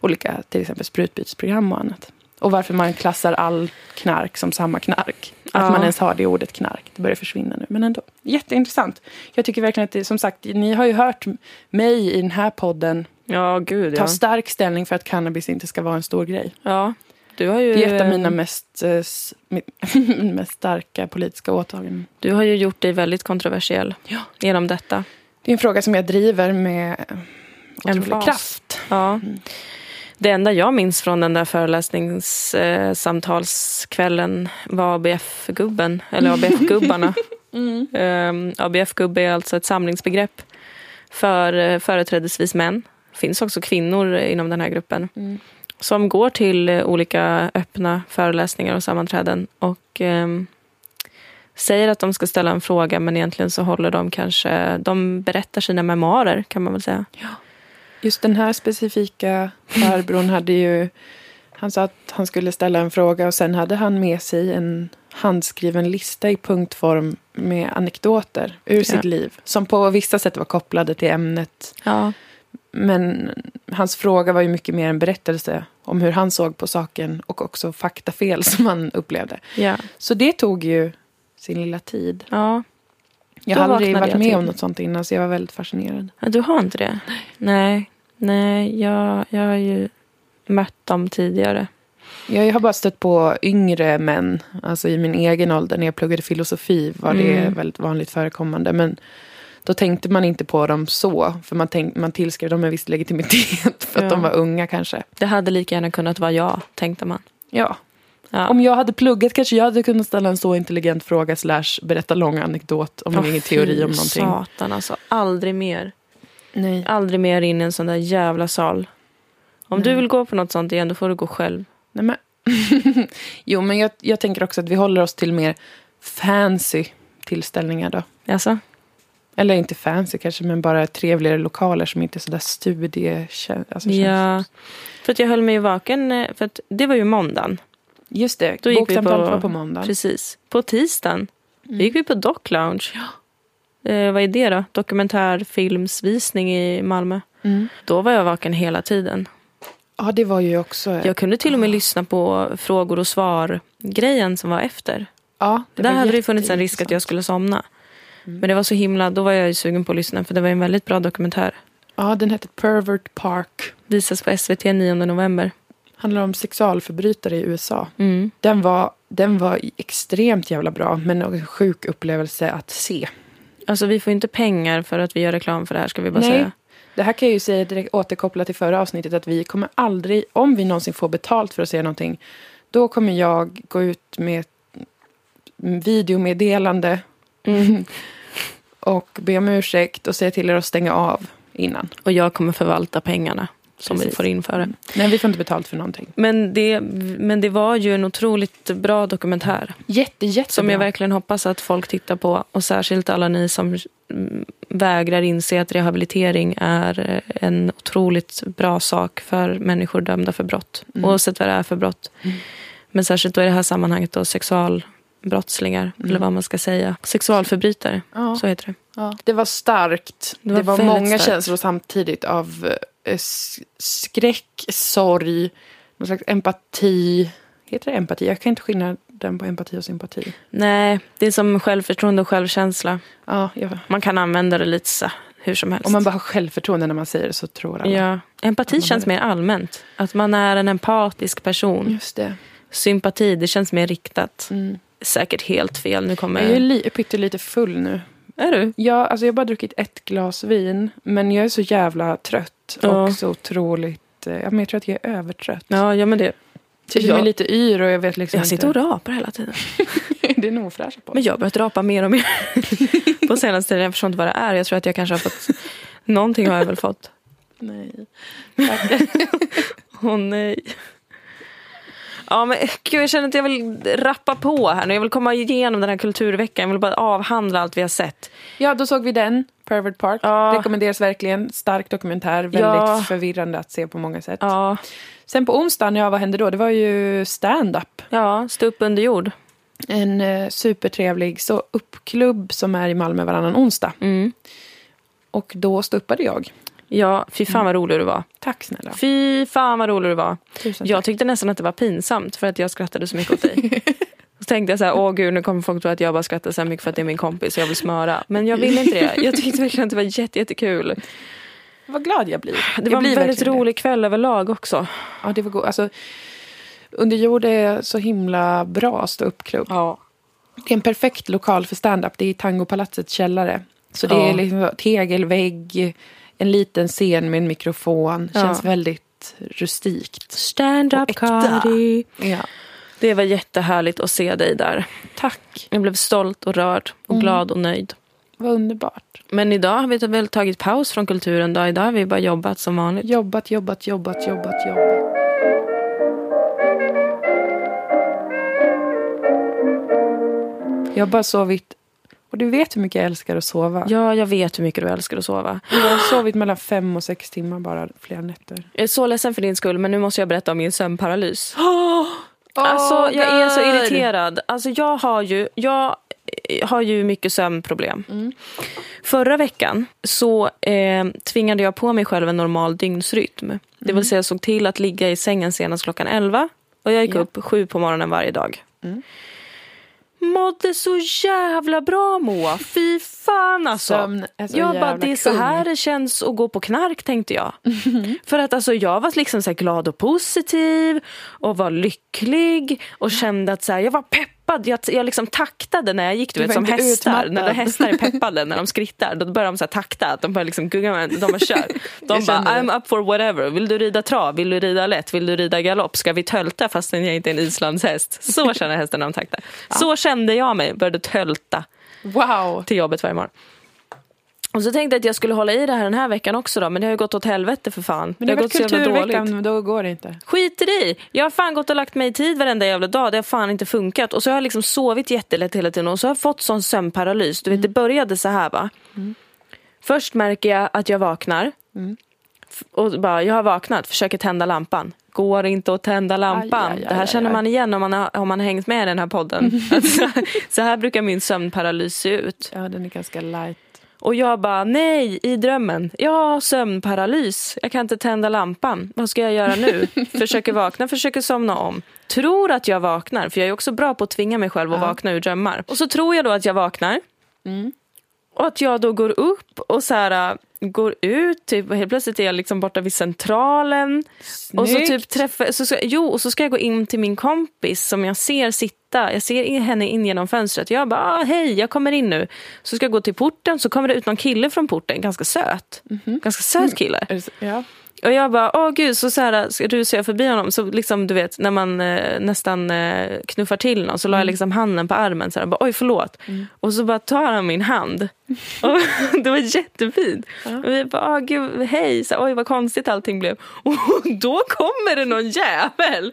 olika till exempel sprutbytesprogram och annat. Och varför man klassar all knark som samma knark. Att Ja. man ens har det ordet knark. Det börjar försvinna nu. Men ändå. Jätteintressant. Jag tycker verkligen att det, som sagt, ni har ju hört mig i den här podden ja gud ta ja. stark ställning för att cannabis inte ska vara en stor grej. ja. Du har ju, Det är ett av mina mest, eh, s- mi- mest starka politiska åtaganden. du har ju gjort dig väldigt kontroversiell Ja. genom detta. Det är en fråga som jag driver med otrolig Emfas. kraft. Ja. Mm. Det enda jag minns från den där föreläsningssamtalskvällen var ABF-gubben, eller ABF-gubbarna. Um, ABF-gubbe är alltså ett samlingsbegrepp för företrädesvis män. Det finns också kvinnor inom den här gruppen. Mm. Som går till eh, olika öppna föreläsningar och sammanträden och ehm, säger att de ska ställa en fråga men egentligen så håller de kanske, de berättar sina memoarer kan man väl säga. Just den här specifika farbrorn hade ju... Han sa att han skulle ställa en fråga och sen hade han med sig en handskriven lista i punktform med anekdoter ur sitt liv. Som på vissa sätt var kopplade till ämnet. Ja. Men hans fråga var ju mycket mer en berättelse om hur han såg på saken och också faktafel som han upplevde. Ja. Så det tog ju sin lilla tid. ja. Jag har aldrig varit med till. om något sånt innan så jag var väldigt fascinerad. Ja, Du har inte det? Nej. Nej, jag, jag har ju mött dem tidigare. Jag har bara stött på yngre män, alltså i min egen ålder. När jag pluggade filosofi var det Mm. väldigt vanligt förekommande. Men då tänkte man inte på dem så. För man, tänk, man tillskrev dem en viss legitimitet för att Ja. de var unga kanske. Det hade lika gärna kunnat vara jag, tänkte man. Ja. Ja. Om jag hade pluggat kanske jag hade kunnat ställa en så intelligent fråga slash berätta lång anekdot om min Åh, egen teori om någonting. Satan alltså, aldrig mer. Nej. Aldrig mer in i en sån där jävla sal. Om Nej. du vill gå på något sånt igen, då får du gå själv. Nej, men jo, men jag, jag tänker också att vi håller oss till mer fancy tillställningar då. Alltså? Eller inte fancy kanske, men bara trevligare lokaler som inte är sådär studie... Alltså, Ja. För att jag höll mig vaken, eh, för att det var ju måndagen. Just det, Då gick vi boksamtalet på- var på måndag. Precis. På tisdagen Mm. gick vi på Doc Lounge. Eh, vad är det då? Dokumentärfilmsvisning i Malmö. Mm. Då var jag vaken hela tiden. Ja, det var ju också... Jag kunde till och med lyssna på frågor och svar-grejen som var efter. ja, det Där var hade det funnits en risk att jag skulle somna. Men det var så himla, då var jag ju sugen på att lyssna för det var en väldigt bra dokumentär. Ja, den hette Pervert Park. Visas på SVT 9 november. Handlar om sexualförbrytare i USA. Mm. Den var, den var extremt jävla bra, men en sjuk upplevelse att se. Alltså vi får inte pengar för att vi gör reklam för det här ska vi bara Nej. säga. Det här kan jag ju säga direkt återkoppla till förra avsnittet att vi kommer aldrig, om vi någonsin får betalt för att se någonting, då kommer jag gå ut med videomeddelande Mm. och be om ursäkt och säga till er att stänga av innan. Och jag kommer förvalta pengarna som vi Precis. får in för det. Nej, vi får inte betalt för någonting. Men det, men det var ju en otroligt bra dokumentär. Jätte, jättebra. Som jag verkligen hoppas att folk tittar på. Och särskilt alla ni som mm, vägrar inse att rehabilitering är en otroligt bra sak för människor dömda för brott. Mm. Oavsett vad det är för brott. Mm. Men särskilt då i det här sammanhanget då sexualbrottslingar. Mm. Eller vad man ska säga. Sexualförbrytare. Ja, Så heter det. ja. Det var starkt. Det Det var var, väldigt många starkt. känslor samtidigt av eh, skräck, sorg, någon slags empati. Heter det empati? Jag kan inte skilja den på empati och sympati. Nej, det är som självförtroende och självkänsla. Ja, jag, Man kan använda det lite så, hur som helst. om man bara har självförtroende när man säger det så tror alla. Ja, empati känns mer allmänt. Att man är en empatisk person. Just det. Sympati, det känns mer riktat. Mm. Säkert helt fel. Nu kommer Jag är li- pyttelite full nu. Är du? Ja, alltså jag har bara druckit ett glas vin. Men jag är så jävla trött. Ja. Och så otroligt... eh, Ja, men jag tror att jag är övertrött. Ja, ja men det. Så jag känner mig lite yr och jag vet liksom Jag sitter och inte... rapar hela tiden. det är nog fräscha på. Men jag har börjat rapa mer och mer på senaste tiden. Jag förstår inte vad det är. Jag tror att jag kanske har fått... Någonting har jag väl fått. Nej. Åh nej. Ja, men gud, jag känner att jag vill rappa på här nu. Jag vill komma igenom den här kulturveckan. Jag vill bara avhandla allt vi har sett. Ja, då såg vi den. Pervert Park. Ja. Rekommenderas verkligen. Stark dokumentär. Väldigt Ja. förvirrande att se på många sätt. Ja, Sen på onsdagen, ja vad hände då? Det var ju stand-up. ja stå upp under jord. En eh, supertrevlig så uppklubb som är i Malmö varannan onsdag. Mm. Och då ståuppade jag. Ja, fy fan vad rolig du var. Tack snälla. Fy fan vad rolig du var. Tusen Jag tack. tyckte nästan att det var pinsamt för att jag skrattade så mycket åt dig. Så tänkte jag så här, åh gud nu kommer folk tro att jag bara skrattar så här mycket för att det är min kompis och jag vill smöra. Men jag ville inte det. Jag tyckte verkligen att det var jätte, jättekul. Vad glad jag blir. Det jag var en blir väldigt verkligen rolig kväll överlag också. Det. Ja, det var go- alltså, Under jord är så himla bra ståuppklubb. Ja. Det är en perfekt lokal för stand-up. Det är i Tangopalatsets källare. Så det Ja. är liksom tegelvägg, en liten scen med en mikrofon. Ja. Känns väldigt rustikt. Stand-up Och äkta. comedy. Ja. Det var jättehärligt att se dig där. Tack. Jag blev stolt och rörd och glad och nöjd. Vad underbart. Men idag har vi väl tagit paus från kulturen. Då. Idag har vi bara jobbat som vanligt. Jobbat, jobbat, jobbat, jobbat, jobbat. Jag har bara sovit... Och du vet hur mycket jag älskar att sova. Ja, jag vet hur mycket du älskar att sova. Jag har sovit mellan fem och sex timmar bara flera nätter. Jag är så ledsen för din skull, men nu måste jag berätta om min sömnparalys. Alltså, jag är så irriterad. Alltså, jag har ju, jag har ju mycket sömnproblem. Förra veckan så eh, tvingade jag på mig själv en normal dygnsrytm. Det vill säga jag såg till att ligga i sängen senast klockan 11 och jag gick Ja. upp sju på morgonen varje dag. Mådde så jävla bra Moa. Fy fan alltså. Sömn är så jag bara, jävla det är så här det känns att gå på knark tänkte jag. För att alltså, jag var liksom så glad och positiv och var lycklig och kände att så här, jag var peppad. Jag, jag liksom taktade när jag gick, du Du vet som hästar. utmattad. När hästar är peppade när de skrittar, då börjar de så takta. De börjar liksom gunga med, de bara kör. De bara, det. I'm up for whatever. Vill du rida trav? Vill du rida lätt? Vill du rida galopp? Ska vi tölta fastän jag inte är en islandshäst? Så känner hästen när de taktar. Så kände jag mig, började tölta Wow! till jobbet varje morgon. Och så tänkte jag att jag skulle hålla i det här den här veckan också då, men det har ju gått åt helvete för fan. Men det har har gått så jävla dåligt. då går det inte. Skit i det! Jag har fan gått och lagt mig i tid varenda jävla dag. Det har fan inte funkat. Och så har jag liksom sovit jättelätt hela tiden och så har jag fått sån sömnparalys. Du vet, det började så här va. Först märker jag att jag vaknar. F- Och bara, jag har vaknat, försöker tända lampan. Går inte att tända lampan. Aj, aj, aj, det här känner man igen om man har, om man har hängt med i den här podden. Att så, så här brukar min sömnparalys se ut. Ja, den är ganska light. Och jag bara, nej, i drömmen. Jag har sömnparalys. Jag kan inte tända lampan. Vad ska jag göra nu? försöker vakna, försöker somna om. Tror att jag vaknar, för jag är också bra på att tvinga mig själv att Ja. vakna ur drömmar. Och så tror jag då att jag vaknar. Mm. Och att jag då går upp och så här, går ut. Typ, och helt plötsligt är jag liksom borta vid centralen. Och så Snyggt. typ träffa, så ska, jo, och så ska jag gå in till min kompis som jag ser sitta. Jag ser henne in genom fönstret. Jag bara, ah, hej, jag kommer in nu. Så ska jag gå till porten, så kommer det ut någon kille från porten. Ganska söt. Ganska söt kille. Är det så- Ja. Och jag bara, åh gud, så, så här, ska rusar jag förbi honom. Så liksom, du vet, när man eh, nästan eh, knuffar till någon så la jag liksom handen på armen. Så här, bara, oj, förlåt. Och så bara tar han min hand. Och det var jättefint. Och vi bara, åh gud, hej, så, oj vad konstigt allting blev. Och då kommer det någon jävel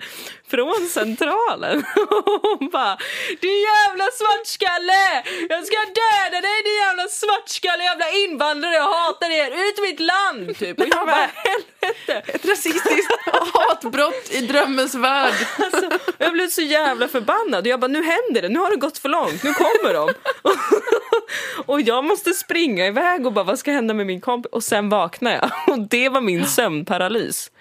från centralen. Och hon bara, din jävla svartskalle! Jag ska döda dig din jävla svartskalle, jävla invandrare, jag hatar er, ut ur mitt land! Typ. Och jag bara, helvete! Ett rasistiskt hatbrott i drömmens värld. Alltså, jag blev så jävla förbannad och jag bara, nu händer det, nu har det gått för långt, nu kommer de. och jag måste springa iväg och bara, vad ska hända med min kompis? Och sen vaknar jag och det var min sömnparalys.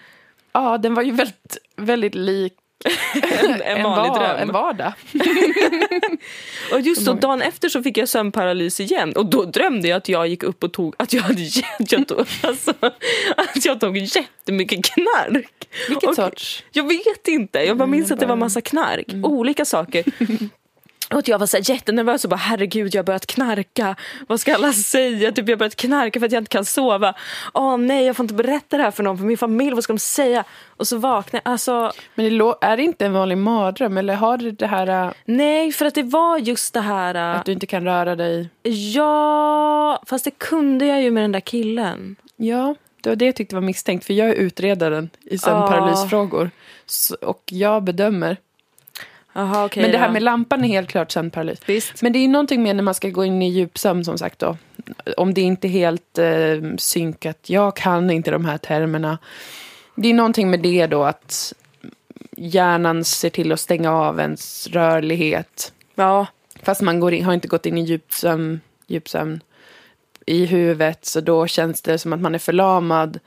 Ja, den var ju väldigt, väldigt lik En, en vanlig var- dröm. En vardag. Och just då, dagen efter så fick jag sömnparalys igen och då drömde jag att jag gick upp och tog, att jag hade jä- jag tog, alltså, att jag tog jättemycket knark. Vilket Och sorts? Jag vet inte, jag bara minns jag att det var massa knark, olika saker. Och att jag var så här jättenervös och bara herregud jag har börjat knarka. Vad ska alla säga? Typ jag har börjat knarka för att jag inte kan sova. Åh nej jag får inte berätta det här för någon för min familj, vad ska de säga? Och så vaknade jag, alltså Men det är det inte en vanlig mardröm? Eller har du det här äh, nej för att det var just det här. äh, att du inte kan röra dig? Ja, fast det kunde jag ju med den där killen. Ja, det var det jag tyckte var misstänkt. För jag är utredaren i sömnparalysfrågor. Så- Och jag bedömer. Jaha okej Men det här då. med lampan är helt klart sömnparalys. Visst. Men det är någonting med när man ska gå in i djupsömn som sagt då. Om det inte är helt eh, synkat. Jag kan inte de här termerna. Det är någonting med det då att hjärnan ser till att stänga av ens rörlighet. Ja, Fast man in, har inte gått in i djupsömn, djupsömn i huvudet. Så då känns det som att man är förlamad.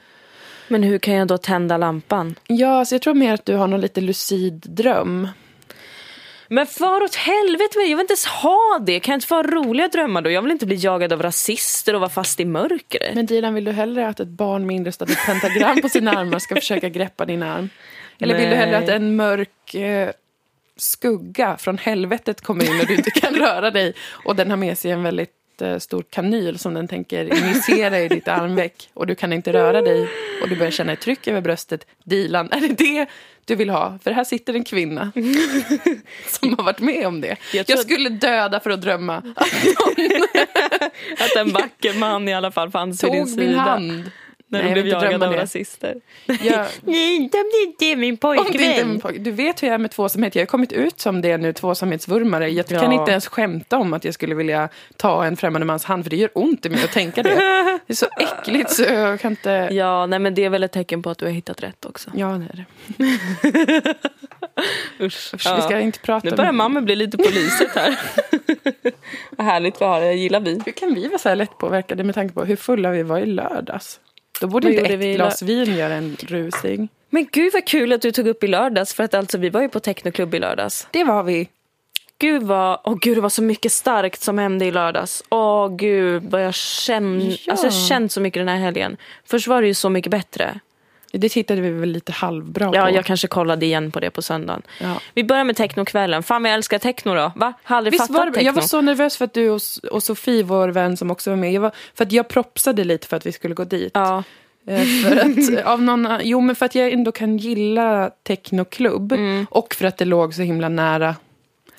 men hur kan jag då tända lampan? Ja, så jag tror mer att du har någon lite lucid dröm. Men far åt helvete jag vill inte ens ha det. Kan jag inte få ha roliga drömmar då? Jag vill inte bli jagad av rasister och vara fast i mörkret. Men Dilan, vill du hellre att ett barn med inristat ett pentagram på sina armar ska försöka greppa din arm? Eller vill du Nej. hellre att en mörk eh, skugga från helvetet kommer in och du inte kan röra dig och den har med sig en väldigt eh, stor kanyl som den tänker injicera i ditt armveck och du kan inte röra dig och du börjar känna ett tryck över bröstet. Dilan, är det det du vill ha? För här sitter en kvinna som har varit med om det. Jag Jag, att- skulle döda för att drömma. Att en vacker man i alla fall fanns vid din Tog min sida. hand. När Nej, du jag blev vill inte jagad drömma av det. rasister. Jag, Nej, det blir inte min är pojkvän. Du vet hur jag är med tvåsamhet. Jag har kommit ut som det nu, tvåsamhetsvurmare. Jag Ja. kan inte ens skämta om att jag skulle vilja ta en främmande mans hand, för det gör ont i mig att tänka det. Det är så äckligt så jag kan inte... Ja, nej men det är väl ett tecken på att du har hittat rätt också. Ja, det är det. Usch. Usch, Vi ska inte prata Nu börjar om... mamma bli lite på lyset här. Vad härligt vi har det, gillar vi. Hur kan vi vara så här lättpåverkade med tanke på hur fulla vi var i lördags? Då borde inte ett vi glas vin göra en rusing. Men gud vad kul att du tog upp i lördags för att alltså vi var ju på technoklubb i lördags. Det var vi. Gud vad, åh gud det var så mycket starkt som hände i lördags. Åh gud vad jag kände, Ja. alltså jag känt så mycket den här helgen. Först var det ju Så mycket bättre. Det tittade vi väl lite halvbra Ja, på. jag kanske kollade igen på det på söndagen. Ja. Vi börjar med technokvällen. Fan vad jag älskar techno då. Va? Har aldrig Visst fattat var techno. jag var så nervös för att du och, och Sofie, vår vän som också var med, jag var, för att jag propsade lite för att vi skulle gå dit. Ja. Eh, För att, av någon, jo, men för att jag ändå kan gilla technoklubb Mm. och för att det låg så himla nära.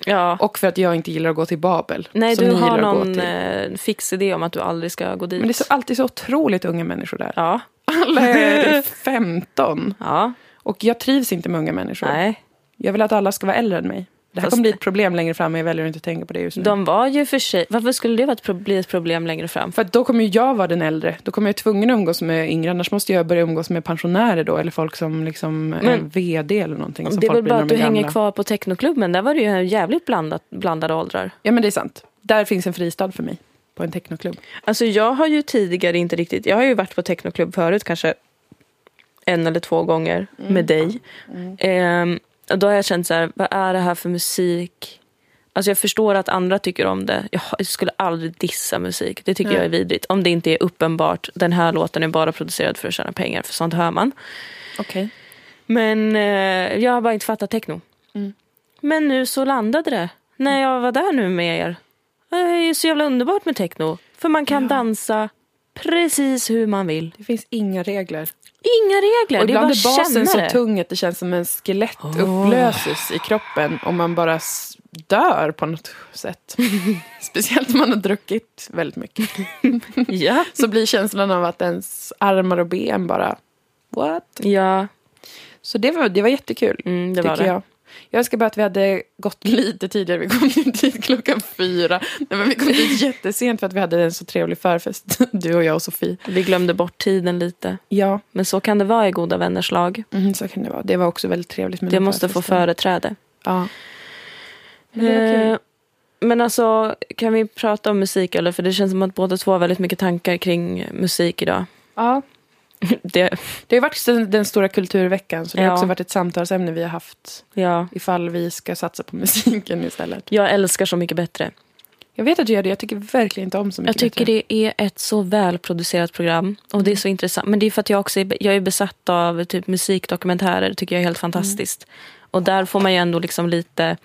ja. Och för att jag inte gillar att gå till Babel. Nej, du har någon eh, fix idé om att du aldrig ska gå dit. Men det är så, alltid så otroligt unga människor där. Ja. Alla är 15. Ja. Och jag trivs inte med unga människor. Nej. Jag vill att alla ska vara äldre än mig. Det här Fast- kommer bli ett problem längre fram, men jag väljer att inte tänka på det just nu. De var ju för sig... Varför skulle det vara bli ett problem längre fram? För då kommer jag vara den äldre. Då kommer jag tvungen att umgås med yngre. Annars måste jag börja umgås med pensionärer då. Eller folk som liksom är Men- VD eller någonting. Som Det är väl bara att du är hänger kvar på technoklubben. Där var det ju jävligt blandat, blandade åldrar. Ja men det är sant. Där finns en fristad för mig. På en technoklubb. Alltså jag har ju tidigare inte riktigt... Jag har ju varit på technoklubb förut kanske en eller två gånger med dig. Ehm, och då har jag känt så här, vad är det här för musik? Alltså jag förstår att andra tycker om det. Jag skulle aldrig dissa musik. Det tycker Nej. jag är vidrigt. Om det inte är uppenbart, den här låten är bara producerad för att tjäna pengar. För sånt hör man. Okej. Men eh, jag har bara inte fattat techno. Mm. Men nu så landade det. När jag var där nu med er. Det är ju så jävla underbart med techno. För man kan Ja. dansa precis hur man vill. Det finns inga regler. Inga regler, Och det är bara är basen så det. tung att det känns som en skelett Åh. upplöses i kroppen. Och man bara dör på något sätt. Speciellt om man har druckit väldigt mycket. Ja. Så blir känslan av att ens armar och ben bara... What? ja, Så det var, det var jättekul. mm, det var tycker det. jag. Jag önskar bara att vi hade gått lite tidigare. Vi kom dit klockan fyra. Nej, men vi kom dit jättesent för att vi hade en så trevlig förfest. Du och jag och Sofie. Vi glömde bort tiden lite. Ja, Men så kan det vara i goda vänners lag. mm, så kan det vara. Det var också väldigt trevligt med Det måste få förfesten. företräde. Ja. Men. Eh, Men alltså, kan vi prata om musik eller? För det känns som att båda två har väldigt mycket tankar kring musik idag. Ja. Det, Det har ju varit den, den stora kulturveckan så det har Ja. också varit ett samtalsämne vi har haft ja. ifall vi ska satsa på musiken istället. Jag älskar Så mycket bättre. Jag vet att du gör det, jag tycker verkligen inte om så Jag mycket tycker bättre. det är ett så välproducerat program. Och det är så intressant. Men det är för att jag också är, jag är besatt av typ musikdokumentärer. Det tycker jag är helt fantastiskt. Och där får man ju ändå liksom lite...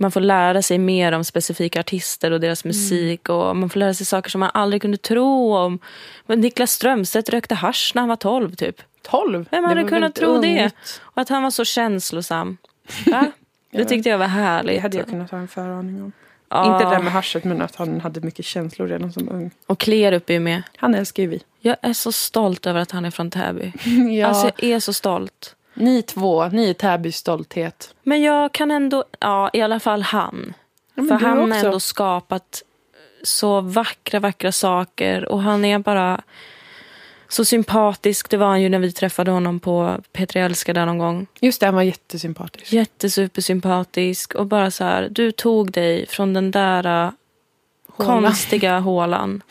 Man får lära sig mer om specifika artister och deras musik. Och Man får lära sig saker som man aldrig kunde tro om. Men Niklas Strömstedt rökte hasch när han var 12 typ. 12? Vem Det hade kunnat tro det? ungt. Och att han var så känslosam. Va? Det tyckte jag var härligt. Det hade jag kunnat ha en föraning om. Ja. Inte det där med haschet men att han hade mycket känslor redan som ung. Och Klerup är ju med. Han älskar ju vi. Jag är så stolt över att han är från Täby. ja. Alltså jag är så stolt. Ni två, ni är Täbys stolthet. Men jag kan ändå, ja i alla fall han. Ja, För han har också. ändå skapat så vackra, vackra saker. Och han är bara så sympatisk. Det var han ju när vi träffade honom på P3 Älskar där någon gång. Just det, han var jättesympatisk. Jättesupersympatisk. Och bara så här, du tog dig från den där Hålan. konstiga hålan.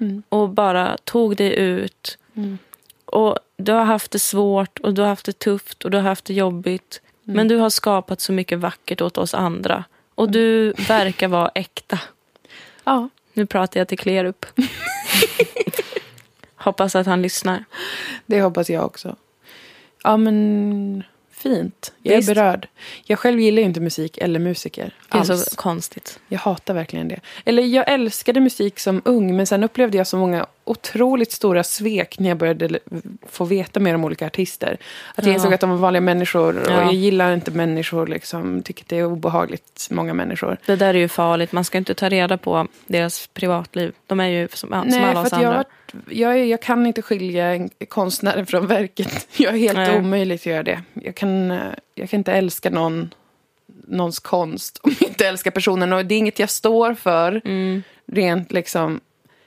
Mm. Och bara tog dig ut. Mm. Och du har haft det svårt och du har haft det tufft och du har haft det jobbigt. Mm. Men du har skapat så mycket vackert åt oss andra. Och du verkar vara äkta. Ja. Nu pratar jag till Klerup. Hoppas att han lyssnar. Det hoppas jag också. Ja, men fint. Jag Visst. är berörd. Jag själv gillar ju inte musik eller musiker Det är alls. så konstigt. Jag hatar verkligen det. Eller jag älskade musik som ung, men sen upplevde jag så många otroligt stora svek när jag började få veta mer om olika artister. Att jag Ja. insåg att de var vanliga människor och Ja. jag gillar inte människor, liksom. Tycker det är obehagligt, många människor. Det där är ju farligt. Man ska inte ta reda på deras privatliv. De är ju som, som Nej, alla för oss att jag, andra. jag, är- jag kan inte skilja en konstnär från verket. Jag är helt Nej. omöjligt att göra det. Jag kan, eh, jag kan inte älska någon, någons konst om jag inte älskar personen. Och det är inget jag står för. Mm. Rent liksom...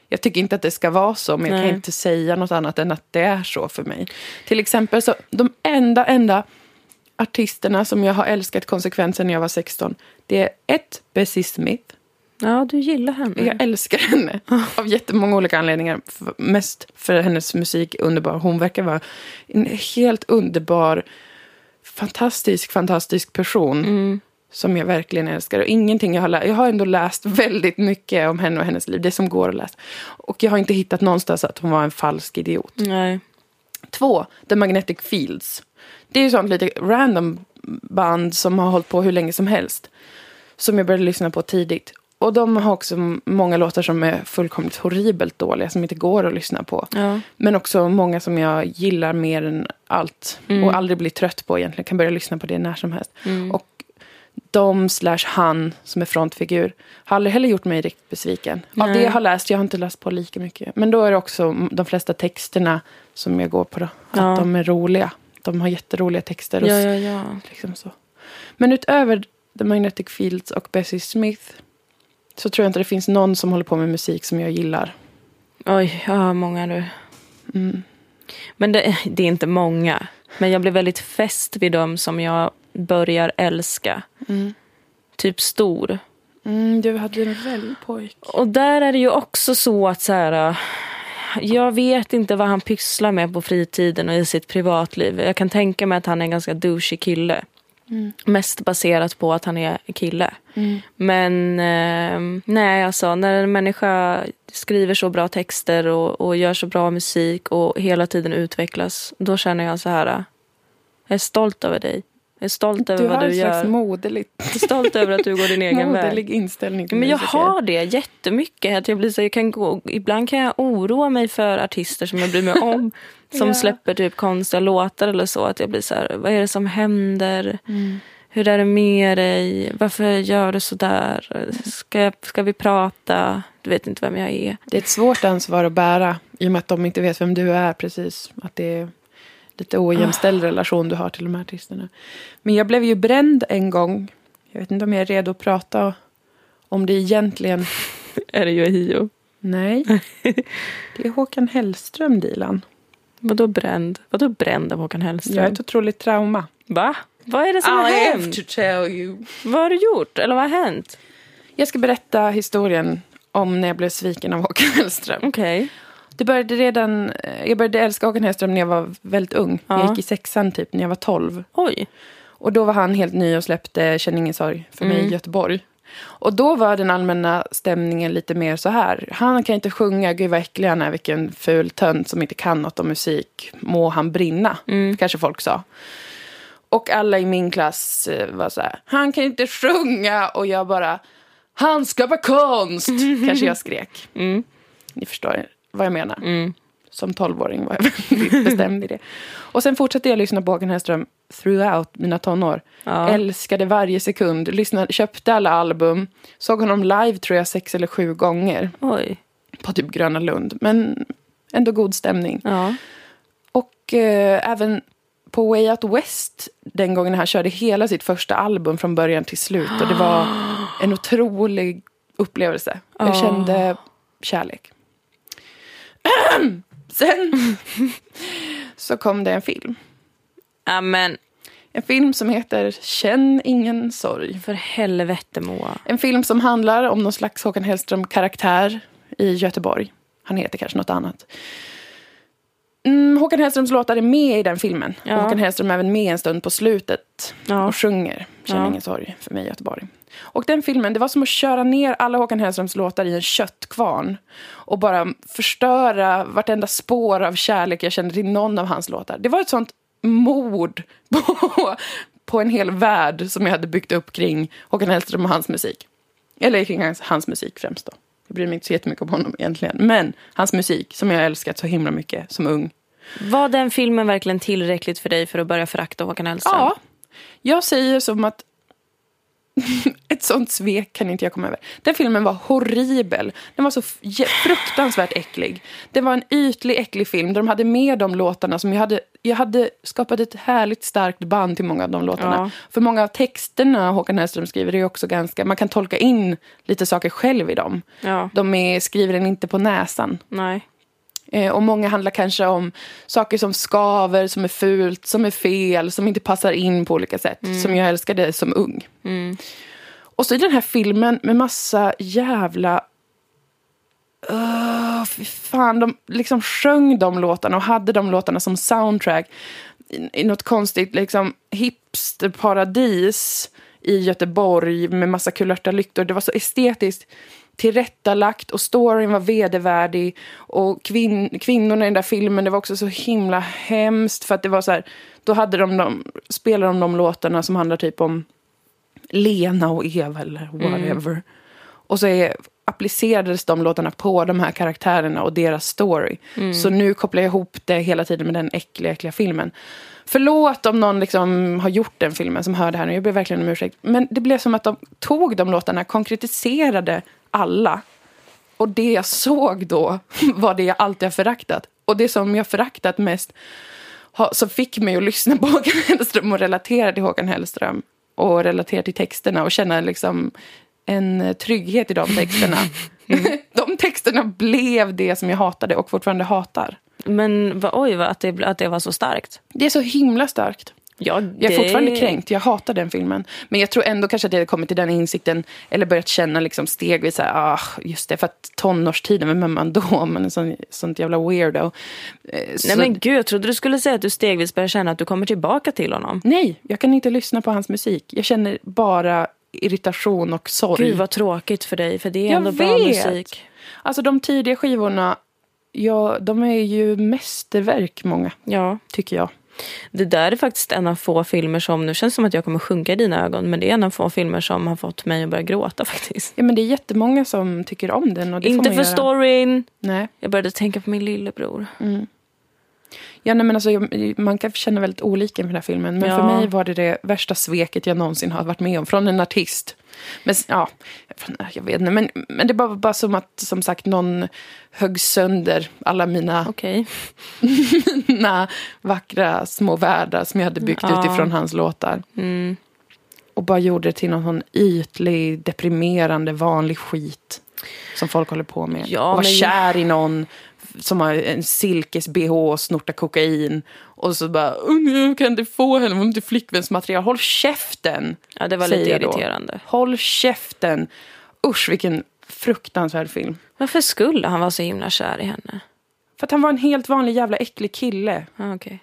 Jag tycker inte att det ska vara så, men jag Nej. kan inte säga något annat än att det är så för mig. Till exempel, så de enda, enda artisterna som jag har älskat konsekvent sedan jag var 16, det är ett, Bessie Smith. Ja, du gillar henne. Jag älskar henne av jättemånga olika anledningar. Mest för hennes musik är underbar. Hon verkar vara en helt underbar, fantastisk, fantastisk person. Mm. Som jag verkligen älskar. Och ingenting jag har läst. Jag har ändå läst väldigt mycket om henne och hennes liv. Det som går att läsa. Och jag har inte hittat någonstans att hon var en falsk idiot. Nej. Två, The Magnetic Fields. Det är ju sånt lite random band som har hållit på hur länge som helst. Som jag började lyssna på tidigt. Och de har också många låtar som är fullkomligt horribelt dåliga, som inte går att lyssna på. Ja. Men också många som jag gillar mer än allt. Mm. Och aldrig blir trött på egentligen. Kan börja lyssna på det när som helst. Mm. Och de slash han som är frontfigur har aldrig heller gjort mig riktigt besviken. Av Nej. det jag har läst, jag har inte läst på lika mycket. Men då är det också de flesta texterna som jag går på. Då, Ja. Att de är roliga. De har jätteroliga texter. Och Ja, ja, ja. Liksom så. Men utöver The Magnetic Fields och Bessie Smith så tror jag inte det finns någon som håller på med musik som jag gillar. Oj, jag har många nu. Mm. Men det, det är inte många. Men jag blir väldigt fäst vid dem som jag börjar älska. Mm. Typ stor. Mm, du hade en väldig pojk. Och där är det ju också så att så här, äh, jag vet inte vad han pysslar med på fritiden och i sitt privatliv. Jag kan tänka mig att han är en ganska douchey kille. Mm. Mest baserat på att han är kille. Mm. Men eh, nej, alltså när en människa skriver så bra texter och, och gör så bra musik och hela tiden utvecklas, då känner jag så här. äh, Jag är stolt över dig. Jag är stolt över Du har vad du en gör. moderlig, Jag är stolt över att du går din egen väg. moderlig inställning till Men jag musiker. har det jättemycket. Att jag blir så, jag kan gå, ibland kan jag oroa mig för artister som jag bryr mig om. Som Ja. släpper typ konstiga låtar eller så. Att jag blir så här, vad är det som händer? Mm. Hur är det med dig? Varför gör du så där? Ska, ska vi prata? Du vet inte vem jag är. Det är ett svårt ansvar att bära i och med att de inte vet vem du är precis. Att det är lite ojämställd relation du har till de här artisterna. Men jag blev ju bränd en gång. Jag vet inte om jag är redo att prata om det egentligen. Är det Yohio? Nej, det är Håkan Hellström, Dilan. Vadå bränd? Vadå bränd av Håkan Hellström? Jag har ett otroligt trauma. Va? Vad är det som har hänt? tell you. Vad har du gjort? Eller vad har hänt? Jag ska berätta historien om när jag blev sviken av Håkan Hellström. Okej. Det började redan, eh, jag började älska Håkan Hellström när jag var väldigt ung. Jag Ja. gick i sexan typ när jag var 12. Oj. Och då var han helt ny och släppte Känn ingen sorg för mig i Göteborg. Och då var den allmänna stämningen lite mer så här. Han kan inte sjunga, gud vad äcklig han är, vilken ful tönt som inte kan något om musik. Må han brinna, kanske folk sa. Och alla i min klass eh, var så här, han kan inte sjunga. Och jag bara, han skapar konst, kanske jag skrek. Ni förstår vad jag menar. Som tolvåring var jag väldigt bestämd i det. Och sen fortsatte jag lyssna på Håkan Hellström throughout mina tonår. Ja. Älskade varje sekund, lyssnade, köpte alla album. Såg honom live tror jag sex eller sju gånger Oj. på typ Gröna Lund. Men ändå god stämning. Ja. Och eh, även på Way Out West den gången han körde hela sitt första album från början till slut. Och det var en otrolig upplevelse. Jag Ja. kände kärlek. Sen så kom det en film. Amen. En film som heter Känn ingen sorg. För helvete Moa. En film som handlar om någon slags Håkan Hellström-karaktär i Göteborg. Han heter kanske något annat. Mm, Håkan Hellströms låtar är med i den filmen. Ja. Håkan Hellström är även med en stund på slutet Ja. och sjunger Känn Ja. ingen sorg för mig i Göteborg. Och den filmen, det var som att köra ner alla Håkan Hellströms låtar i en köttkvarn. Och bara förstöra vartenda spår av kärlek jag kände till någon av hans låtar. Det var ett sånt mord på, på en hel värld som jag hade byggt upp kring Håkan Hellström och hans musik. Eller kring hans, hans musik främst då. Jag bryr mig inte så jättemycket om honom egentligen. Men hans musik som jag älskat så himla mycket som ung. Var den filmen verkligen tillräckligt för dig för att börja förakta Håkan Hellström? Ja, jag säger som att ett sånt svek kan inte jag komma över. Den filmen var horribel. Den var så fruktansvärt äcklig. Det var en ytlig, äcklig film där de hade med de låtarna som jag hade... Jag hade skapat ett härligt starkt band till många av de låtarna. Ja. För många av texterna Håkan Hellström skriver är också ganska... Man kan tolka in lite saker själv i dem. Ja. De är, skriver den inte på näsan. Nej. Eh, och många handlar kanske om saker som skaver, som är fult, som är fel, som inte passar in på olika sätt. Som jag älskade som ung. Och så i den här filmen med massa jävla... Uh, fy fan, de liksom sjöng de låtarna och hade de låtarna som soundtrack i, i något konstigt liksom hipsterparadis i Göteborg med massa kulörta lyktor. Det var så estetiskt tillrättalagt och storyn var vedervärdig. Och kvin kvinnorna i den där filmen, det var också så himla hemskt för att det var så här, då hade de, de spelade de de låtarna som handlar typ om Lena och Eva eller whatever. Och så är, applicerades de låtarna på de här karaktärerna och deras story. Så nu kopplar jag ihop det hela tiden med den äckliga, äckliga filmen. Förlåt om någon liksom har gjort den filmen som hör det här nu. Jag ber verkligen om ursäkt. Men det blev som att de tog de låtarna, konkretiserade alla. Och det jag såg då var det jag alltid har föraktat. Och det som jag föraktat mest ha, som fick mig att lyssna på Håkan Hellström och relatera till Håkan Hellström. Och relatera till texterna och känna liksom en trygghet i de texterna. de texterna blev det som jag hatade och fortfarande hatar. Men va, oj, va, att, det, att det var så starkt. Det är så himla starkt. Ja, Jag är det- fortfarande kränkt, jag hatar den filmen. Men jag tror ändå kanske att jag hade kommit till den insikten, eller börjat känna liksom stegvis, så här, ah, just det, för att tonårstiden, vem är man då? Man är sån, sånt jävla weirdo. Eh, Nej så- men gud, jag trodde du skulle säga att du stegvis börjar känna att du kommer tillbaka till honom. Nej, jag kan inte lyssna på hans musik. Jag känner bara irritation och sorg. Gud vad tråkigt för dig, för det är Jag ändå bra vet. musik. Alltså de tidiga skivorna, ja, de är ju mästerverk många, Ja, tycker jag. det där är faktiskt en av få filmer som, nu känns det som att jag kommer sjunka i dina ögon, men det är en av få filmer som har fått mig att börja gråta faktiskt. Ja, men det är jättemånga som tycker om den. Och det får Inte man för göra. storyn. Nej. Jag började tänka på min lillebror. Ja, nej, men alltså, man kan känna väldigt olika med den här filmen. Men Ja. för mig var det det värsta sveket jag någonsin har varit med om. Från en artist. Men ja, jag vet inte. Men, men det var bara som att som sagt någon högg sönder alla mina, Okej. mina vackra små världar som jag hade byggt Ja. utifrån hans låtar. Mm. Och bara gjorde det till någon sån ytlig, deprimerande, vanlig skit. Som folk håller på med. Ja, och var men- kär i någon som har en silkes-bh och snortar kokain. Och så bara, "Åh, nu kan inte få henne, hon har inte flickvänsmaterial. Håll käften! Ja, det var lite irriterande. Håll käften! Usch, vilken fruktansvärd film. Varför skulle han vara så himla kär i henne? För att han var en helt vanlig jävla äcklig kille. Ah, okay.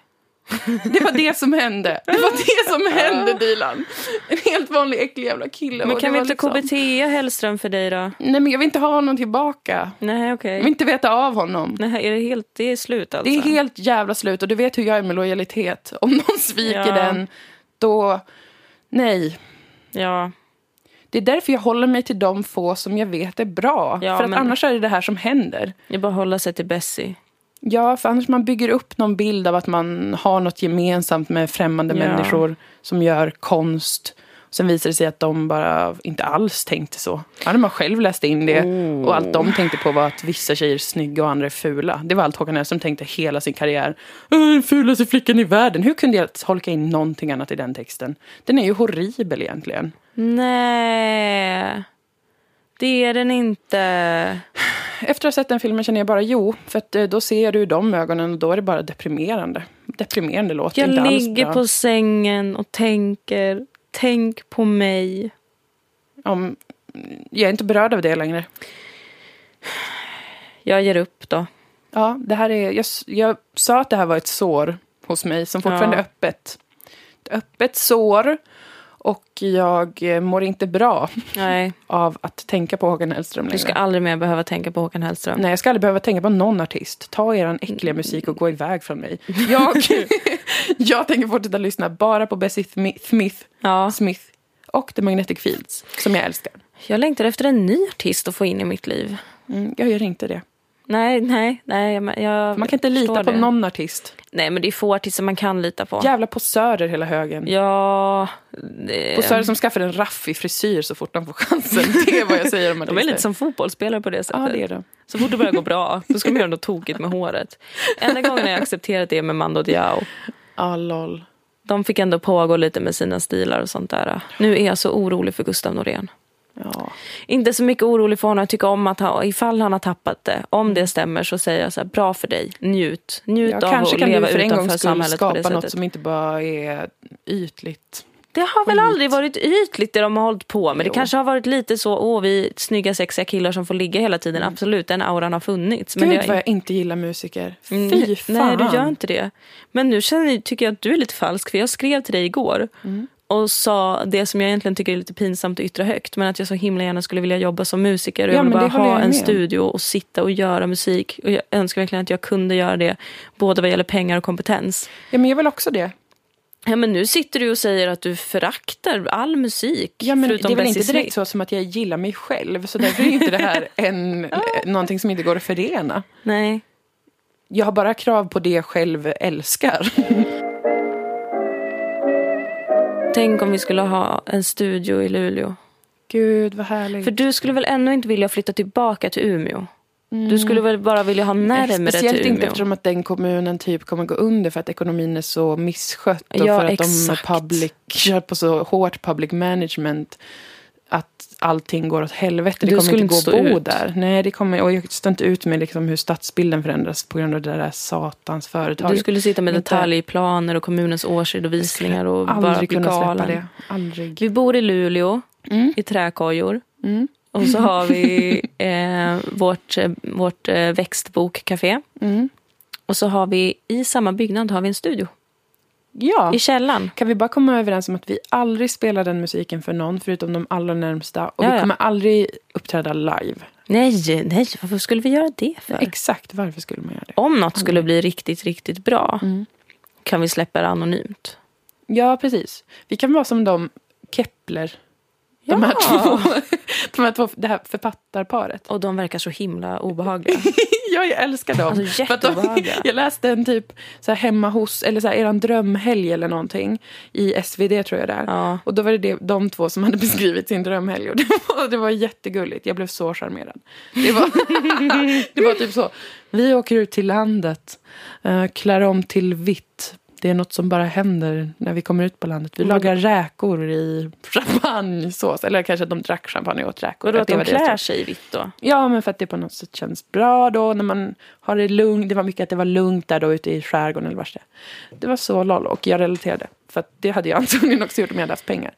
Det var det som hände. Det var det som hände Dilan. En helt vanlig äcklig jävla kille. Men kan vi inte liksom- KBT Hellström för dig då? Nej men jag vill inte ha honom tillbaka. Nej, okej. Jag vill inte veta av honom. Nej, är det helt, det är slut alltså? Det är helt jävla slut och du vet hur jag är med lojalitet. Om någon sviker Ja. den, då... Nej. Ja, Det är därför jag håller mig till de få som jag vet är bra. Ja, för att men- annars är det det här som händer. det är bara att hålla sig till Bessie. Ja, för annars man bygger upp någon bild av att man har något gemensamt med främmande Ja. människor som gör konst. Sen visar det sig att de bara inte alls tänkte så. Hade man själv läst in det Oh. och allt de tänkte på var att vissa tjejer är snygga och andra är fula. Det var allt Håkan Hellström tänkte hela sin karriär. "Äh, Den fulaste flickan i världen. Hur kunde jag tolka in någonting annat i den texten? Den är ju horribel egentligen. Nej, det är den inte. Efter att ha sett den filmen känner jag bara jo, för eh, då ser du de ögonen och då är det bara deprimerande. Deprimerande låter Jag inte alls ligger bra. på sängen och tänker, tänk på mig. Om, jag är inte berörd av det längre. Jag ger upp då. Ja, det här är, jag, jag sa att det här var ett sår hos mig som fortfarande Ja. är öppet. Ett öppet sår och jag eh, mår inte bra Nej, av att tänka på Håkan Hellström längre. du ska aldrig mer behöva tänka på Håkan Hellström. Nej, jag ska aldrig behöva tänka på någon artist. Ta er äckliga musik och gå iväg från mig. Jag, jag tänker fortsätta lyssna bara på Bessie Smith, Ja, Smith och The Magnetic Fields, som jag älskar. jag längtar efter en ny artist att få in i mitt liv. Mm, jag gör inte det. Nej, nej, nej. Jag, jag Man kan inte lita på det. någon artist. Nej, men det är få artister man kan lita på. Jävla posörer hela högen. Ja, det... Posörer som skaffar en raffig frisyr så fort de får chansen. Det är vad jag säger om de är artister. lite som fotbollsspelare på det sättet. Ja, det är det. Så fort det börjar gå bra, då ska de göra något tokigt med håret. Enda gången jag accepterat det med Mando Diao. Ja, lol. De fick ändå pågå lite med sina stilar och sånt där. Nu är jag så orolig för Gustav Norén. Ja. Inte så mycket orolig för honom. Jag tycker om att han, ifall han har tappat det, om det stämmer så säger jag så här, bra för dig. Njut. Njut Ja, av kanske att kan leva du för en utanför skull samhället på det skapa något sättet. som inte bara är ytligt. Det har väl aldrig varit ytligt det de har hållit på med. Det Jo. kanske har varit lite så, åh vi snygga sexiga killar som får ligga hela tiden. Absolut, den auran har funnits. Gud det har vad jag inte gillar musiker. Fy Mm, fan. Nej, du gör inte det. Men nu känner, tycker jag att du är lite falsk, för jag skrev till dig igår Mm. Och sa det som jag egentligen tycker är lite pinsamt att yttra högt, men att jag så himla gärna skulle vilja jobba som musiker. Och Ja, jag vill bara ha en studio och sitta och göra musik. Och jag önskar verkligen att jag kunde göra det, både vad gäller pengar och kompetens. Ja, men jag vill också det. Ja, men nu sitter du och säger att du föraktar all musik, Ja, men förutom det är väl inte direkt så som att jag gillar mig själv. Så därför är inte det här en, någonting som inte går att förena. Nej. Jag har bara krav på det jag själv älskar. Tänk om vi skulle ha en studio i Luleå. Gud, vad härligt. För du skulle väl ännu inte vilja flytta tillbaka till Umeå? Du skulle väl bara vilja ha närmare Mm. Speciellt till inte Umeå? eftersom att den kommunen typ kommer gå under för att ekonomin är så misskött. Och Ja, för att exakt. de public, kör på så hårt public management. Att allting går åt helvete. Det Du kommer inte gå att bo ut. där. Nej, det kommer, och jag står inte ut med liksom hur stadsbilden förändras på grund av det där satans företaget. Du skulle sitta med Inte- detaljplaner och kommunens årsredovisningar och bara bli galen. det. Aldrig. Vi bor i Luleå, Mm. i träkojor. Mm. Och så har vi eh, vårt, eh, vårt eh, växtbokcafé. Mm. Och så har vi i samma byggnad har vi en studio. Ja. I källaren. Kan vi bara komma överens om att vi aldrig spelar den musiken för någon förutom de allra närmsta. Och Ja, vi kommer aldrig uppträda live. Nej, nej, varför skulle vi göra det för? Exakt, varför skulle man göra det? Om något skulle bli riktigt, riktigt bra Mm. kan vi släppa det anonymt. Ja, precis. Vi kan vara som de Kepler. De här Ja. två, de här två det här författarparet. Och de verkar så himla obehagliga. Ja, jag älskar dem. Alltså, För de, jag läste en typ så här hemma hos, eller så här, eran drömhelg eller någonting i SvD tror jag det är. Ja. Och då var det, det de två som hade beskrivit sin drömhelg och det var, det var jättegulligt. Jag blev så charmerad. Det var, det var typ så. Vi åker ut till landet, uh, klär om till vitt. Det är något som bara händer när vi kommer ut på landet. Vi Vad- lagar räkor i champagnesås. Eller kanske att de drack champagne och åt räkor. Och då att det de klär sig i vitt då? Ja, men för att det på något sätt känns bra då när man har det lugnt. Det var mycket att det var lugnt där då ute i skärgården eller vars det. Det var så lol och jag relaterade. För att det hade jag antagligen också gjort om jag hade haft pengar.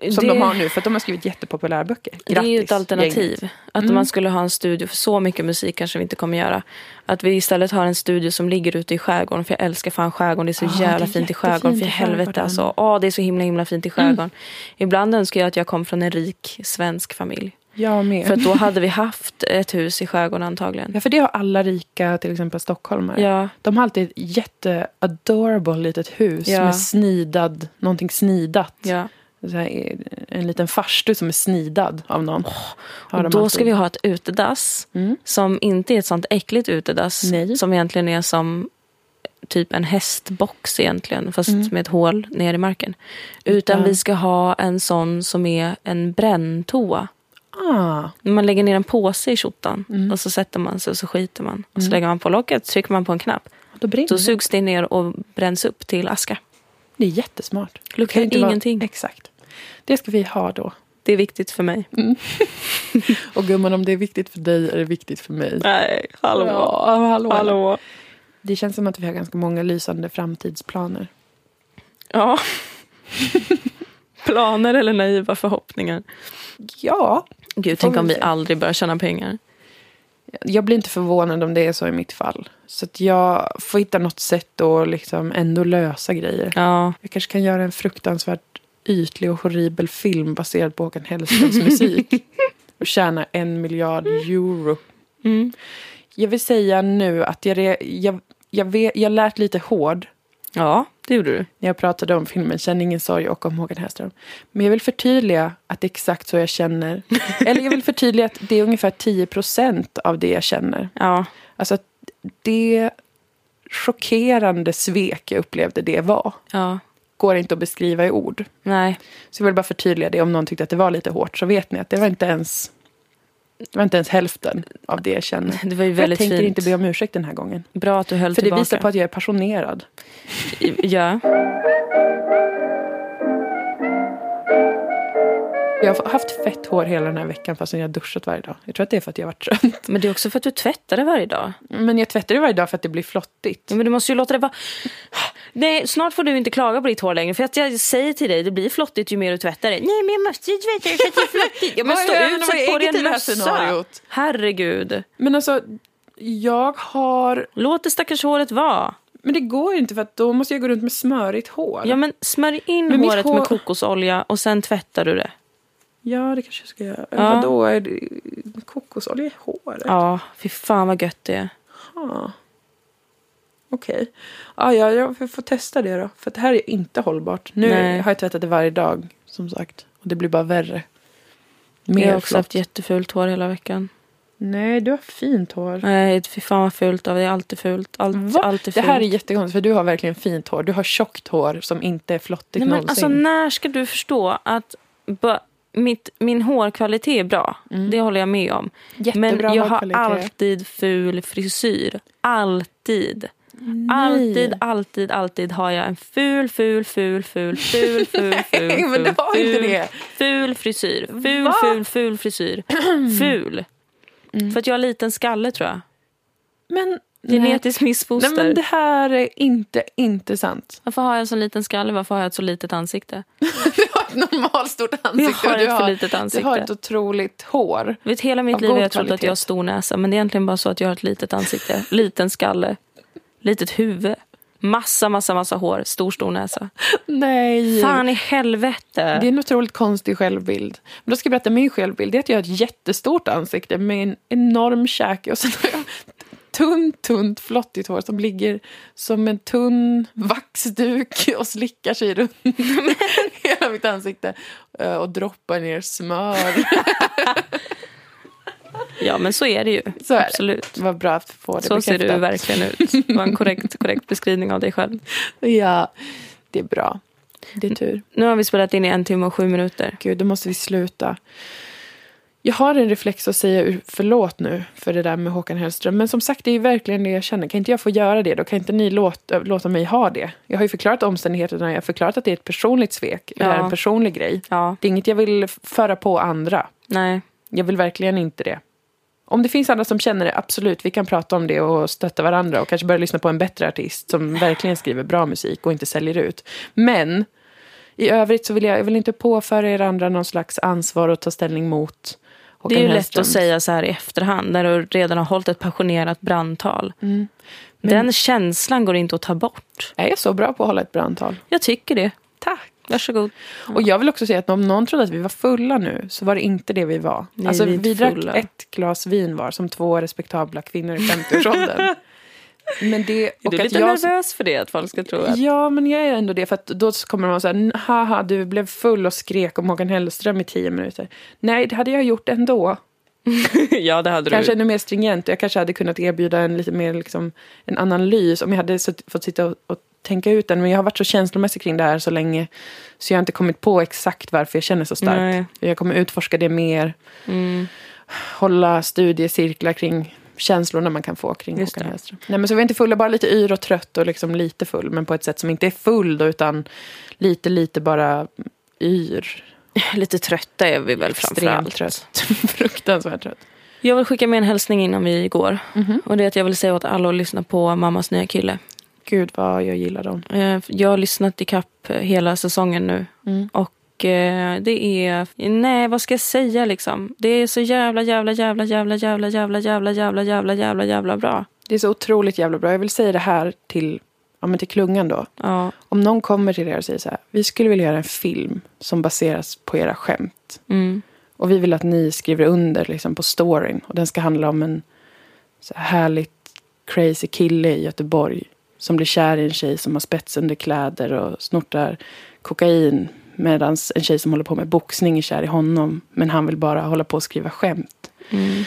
Som Det- de har nu, för att de har skrivit jättepopulära böcker. Det är ju ett Grattis, alternativ. gänget. Att Mm. man skulle ha en studio, för så mycket musik kanske vi inte kommer göra. Att vi istället har en studio som ligger ute i skärgården. För jag älskar fan skärgården. Det är så Ja, det är jävla fint i skärgården. För i helvete alltså. Åh, det är så himla himla fint i skärgården. Ibland önskar jag att jag kom från en rik svensk familj. Jag med. För då hade vi haft ett hus i skärgården antagligen. Ja, för det har alla rika, till exempel stockholmare. Ja, De har alltid ett jätte-adorable litet hus Ja. med snidad, någonting snidat. ja. Här, en liten farstu som är snidad av någon. Har Och då ska vi ha ett utedass Mm. som inte är ett sånt äckligt utedass. Nej. Som egentligen är som typ en hästbox egentligen. Fast Mm. med ett hål ner i marken. Utan Utan- vi ska ha en sån som är en bränntoa. Ah, Man lägger ner en påse i tjottan Mm. och så sätter man sig och så skiter man. Och så lägger man på locket, trycker man på en knapp. då det. sugs det ner och bränns upp till aska. Det är jättesmart. Luktar inte vara- ingenting. Exakt. Det ska vi ha då. Det är viktigt för mig. Och gumman, om det är viktigt för dig är det viktigt för mig. Nej, hallå. Ja, hallå. Hallå. Det känns som att vi har ganska många lysande framtidsplaner. Ja. Planer eller naiva förhoppningar. Ja. Gud, tänk om vi se. aldrig börjar tjäna pengar. Jag blir inte förvånad om det är så i mitt fall. Så att jag får hitta något sätt att liksom ändå lösa grejer. Ja, Jag kanske kan göra en fruktansvärt ytlig och horribel film baserad på Håkan Hellströms musik. Och tjäna en miljard euro. mm. Jag vill säga nu att jag, re- jag, jag, vet, jag lät lite hård ja det gjorde du. när jag pratade om filmen Känn ingen sorg och om Håkan Hellström. Men jag vill förtydliga att det är exakt så jag känner. Eller jag vill förtydliga att det är ungefär 10 procent av det jag känner. Ja, Alltså det chockerande svek jag upplevde det var ja, går inte att beskriva i ord. nej. Så jag vill bara förtydliga det om någon tyckte att det var lite hårt så vet ni att det var inte ens det var inte ens hälften av det jag känner. Det var ju Jag väldigt tänker fint. inte be om ursäkt den här gången. Bra att du höll För det tillbaka. visar på att jag är passionerad. Ja, Jag har haft fett hår hela den här veckan fastän jag har duschat varje dag. Jag tror att det är för att jag har varit trött. men det är också för att du tvättar det varje dag. Men jag tvättar det varje dag för att det blir flottigt. Ja, men du måste ju låta det vara... Nej, snart får du inte klaga på ditt hår längre. För att jag säger till dig, det blir flottigt ju mer du tvättar det. Nej, men jag måste ju tvätta det för att det är flottigt. Ja, men Vad stå jag ut, sätt jag på dig en mössa. Herregud. Men alltså, jag har... Låt det stackars håret vara. Men det går inte för att då måste jag gå runt med smörigt hår. Ja, men smörj in Men håret hår- med kokosolja och sen tvättar du det. Ja, det kanske jag ska göra. Ja. Vadå? Är det kokosolja i håret? Ja, fy fan vad gött det är. Ja. Okej. Ja, ja, jag får testa det då. För det här är inte hållbart. Nu Nej. har jag tvättat det varje dag, som sagt. Och det blir bara värre. Jag Mer har också flott. haft jättefult hår hela veckan. Nej, du har fint hår. Nej, fy fan vad fult av det. är alltid fult. Allt, Va? alltid Det fult. här är jättekonstigt, för du har verkligen fint hår. Du har tjockt hår som inte är flottigt Nej, men någonsin. alltså, när ska du förstå att mitt, min hårkvalitet är bra? Det håller jag med om. Mm. Jättebra men jag har alltid ful frisyr. Alltid. Alltid, alltid, alltid har jag en ful, ful, ful, ful, ful, ful, ful, Nej, men ful, du har inte ful, det. Ful frisyr. Ful, Va? ful, ful frisyr. Ful. Mm. För att jag har liten skalle tror jag. Men, Genetiskt nej. missfoster. nej, men det här är inte, inte sant. Varför har jag så liten skalle? Varför har jag ett så litet ansikte? Du normalstort ansikte. Jag har du ett för har, litet Du ansikte. har ett otroligt hår. Vet, hela mitt liv har jag trott att jag har stor näsa. Men det är egentligen bara så att jag har ett litet ansikte. Liten skalle. Litet huvud. Massa, massa, massa hår. Stor, stor näsa. Nej. Fan i helvete. Det är en otroligt konstig självbild. Men då ska jag berätta min självbild. Det är att jag har ett jättestort ansikte med en enorm käke och sen har jag tunt, tunt, flottigt hår som ligger som en tunn vaxduk och slickar sig runt hela mitt ansikte eh, och droppar ner smör. Ja, men så är det ju. Så är det. Absolut. Vad bra att få det Så ser du bekräftat. verkligen ut. Det var en korrekt, korrekt beskrivning av dig själv. Ja, det är bra. Det är tur. Nu har vi spelat in i en timme och sju minuter. Gud, då måste vi sluta. Jag har en reflex att säga förlåt nu för det där med Håkan Hellström. Men som sagt, det är ju verkligen det jag känner. Kan inte jag få göra det då? Kan inte ni låta, låta mig ha det? Jag har ju förklarat omständigheterna. Jag har förklarat att det är ett personligt svek. Det här är Ja. en personlig grej. Ja, Det är inget jag vill föra på andra. nej. Jag vill verkligen inte det. Om det finns andra som känner det, absolut, vi kan prata om det och stötta varandra och kanske börja lyssna på en bättre artist som verkligen skriver bra musik och inte säljer ut. Men i övrigt så vill jag, jag vill inte påföra er andra någon slags ansvar och ta ställning mot Håkan Det är ju lätt Hellström. att säga så här i efterhand när du redan har hållit ett passionerat brandtal. Mm. Den känslan går inte att ta bort. Jag är så bra på att hålla ett brandtal. Jag tycker det. Tack. Varsågod. Och jag vill också säga att om någon trodde att vi var fulla nu så var det inte det vi var. Nej, alltså, vi vi drack ett glas vin var som två respektabla kvinnor i 50-årsåldern. Men det, Är du att lite jag, nervös för det? Att folk ska tro att... Ja, men jag är ändå det. För att då kommer de så här, haha, du blev full och skrek om Håkan Hellström i tio minuter. Nej, det hade jag gjort ändå. ja, det hade Kanske du. ännu mer stringent. Jag kanske hade kunnat erbjuda en lite mer liksom, en analys om jag hade fått sitta och, och tänka ut den. Men jag har varit så känslomässig kring det här så länge så jag har inte kommit på exakt varför jag känner så starkt. Nej. Jag kommer utforska det mer. Mm. Hålla studiecirklar kring känslorna man kan få kring Just Håkan. Hellström. Nej, men så vi är inte fulla, bara lite yr och trött och liksom lite full. Men på ett sätt som inte är full då, utan lite, lite bara yr. Lite trötta är vi väl framförallt. trött. Fruktansvärt trött. Jag vill skicka med en hälsning innan vi går. Mhm. Och det är att jag vill säga åt alla att lyssna på Mammas nya kille. Gud vad jag gillar dem. Eh, Jag har lyssnat i kapp hela säsongen nu. Mm. Och det är... Nej, vad ska jag säga liksom? Det är så jävla, jävla, jävla, jävla, jävla, jävla, jävla, jävla, jävla, jävla, jävla bra. Det är så otroligt jävla bra. Jag vill säga det här till, ja, men till klungan då. Ja. Om någon kommer till er och säger så här. Vi skulle vilja göra en film som baseras på era skämt. Mm. Och vi vill att ni skriver under liksom, på storyn. Och den ska handla om en så här härligt crazy kille i Göteborg. Som blir kär i en tjej som har spetsunderkläder och snortar kokain. Medan en tjej som håller på med boxning är kär i honom. Men han vill bara hålla på och skriva skämt. Mm.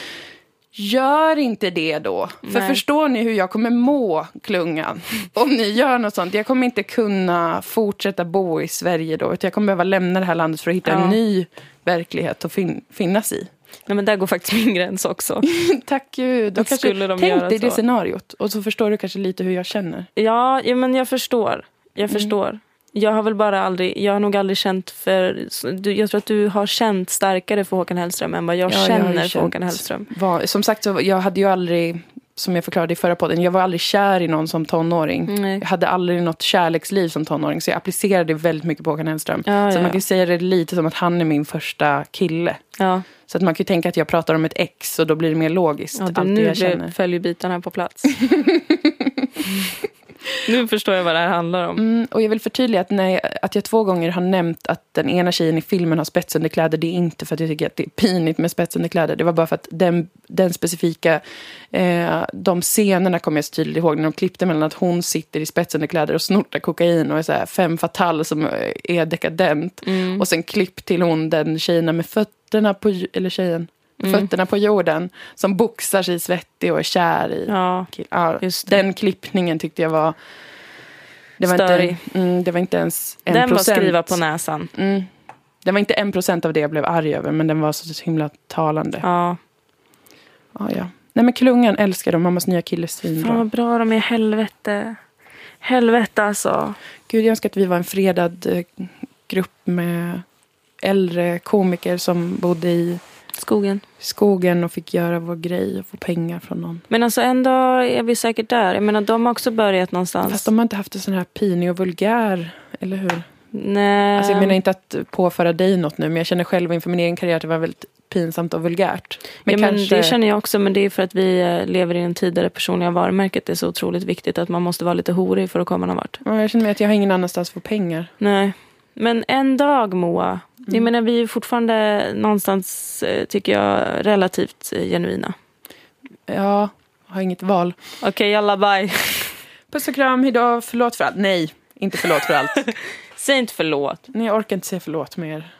Gör inte det då. För Nej. förstår ni hur jag kommer må, klungan? Om ni gör något sånt. Jag kommer inte kunna fortsätta bo i Sverige då. Utan jag kommer behöva lämna det här landet för att hitta Ja. en ny verklighet att fin- finnas i. Nej, men där går faktiskt min gräns också. Tack gud. Då kanske, skulle de tänk dig det scenariot. Och så förstår du kanske lite hur jag känner. Ja, ja men jag förstår. Jag Mm. förstår. Jag har väl bara aldrig, jag har nog aldrig känt för, du- jag tror att du har känt starkare för Håkan Hellström än vad jag Ja, jag känner för känt- Håkan Hellström. Var, som sagt, så jag hade ju aldrig, som jag förklarade i förra podden, jag var aldrig kär i någon som tonåring. Nej. Jag hade aldrig något kärleksliv som tonåring. Så jag applicerade väldigt mycket på Håkan Hellström. Ja, så ja. man kan säga det lite som att han är min första kille. Ja, Så att man kan ju tänka att jag pratar om ett ex och då blir det mer logiskt. ja allt det, det nu jag känner. blev följebitarna på plats. nu förstår jag vad det här handlar om. Mm, och jag vill förtydliga att, jag, att jag två gånger har nämnt att den ena tjejen i filmen har spetsunderkläder. Det är inte för att jag tycker att det är pinigt med spetsunderkläder. Det var bara för att den, den specifika, eh, de scenerna kommer jag så tydligt ihåg. När de klippte mellan att hon sitter i spetsunderkläder och snortar kokain och är så här fem fatal som eh, är dekadent. Mm. Och sen klipp till hon, den tjejen med fötterna på, eller tjejen, Mm. fötterna på jorden. Som boxar sig svettig och är kär i. Ja, Ja, den klippningen tyckte jag var... Det var, Störig. inte, mm, det var inte ens en den var procent. skriva på näsan. Mm, det var inte en procent av det jag blev arg över, men den var så himla talande. Ja. Ja. Ja, Nej, men klungan älskar dem. Mammas nya kille svinbra. Fan vad bra de är, helvete. Helvete alltså. Gud, jag önskar att vi var en fredad eh, grupp med äldre komiker som bodde i Skogen. skogen och fick göra vår grej och få pengar från någon. Men alltså en dag är vi säkert där. Jag menar de har också börjat någonstans. Fast de har inte haft en sån här pinig och vulgär, eller hur? Nej. Alltså jag menar inte att påföra dig något nu, men jag känner själv inför min egen karriär att det var väldigt pinsamt och vulgärt. Men, ja, kanske... men det känner jag också, men det är för att vi eh, lever i en tid där det personliga varumärket är så otroligt viktigt att man måste vara lite horig för att komma någon vart. Ja, jag känner mig att jag har ingen annanstans få pengar. Nej. Men en dag Moa, jag Mm. menar vi är fortfarande någonstans, eh, tycker jag, relativt eh, genuina. Ja, jag har inget val. Okej, alla bye. Puss och kram, hejdå, förlåt för allt. Nej, inte förlåt för allt. Säg inte förlåt. Nej, jag orkar inte säga förlåt mer.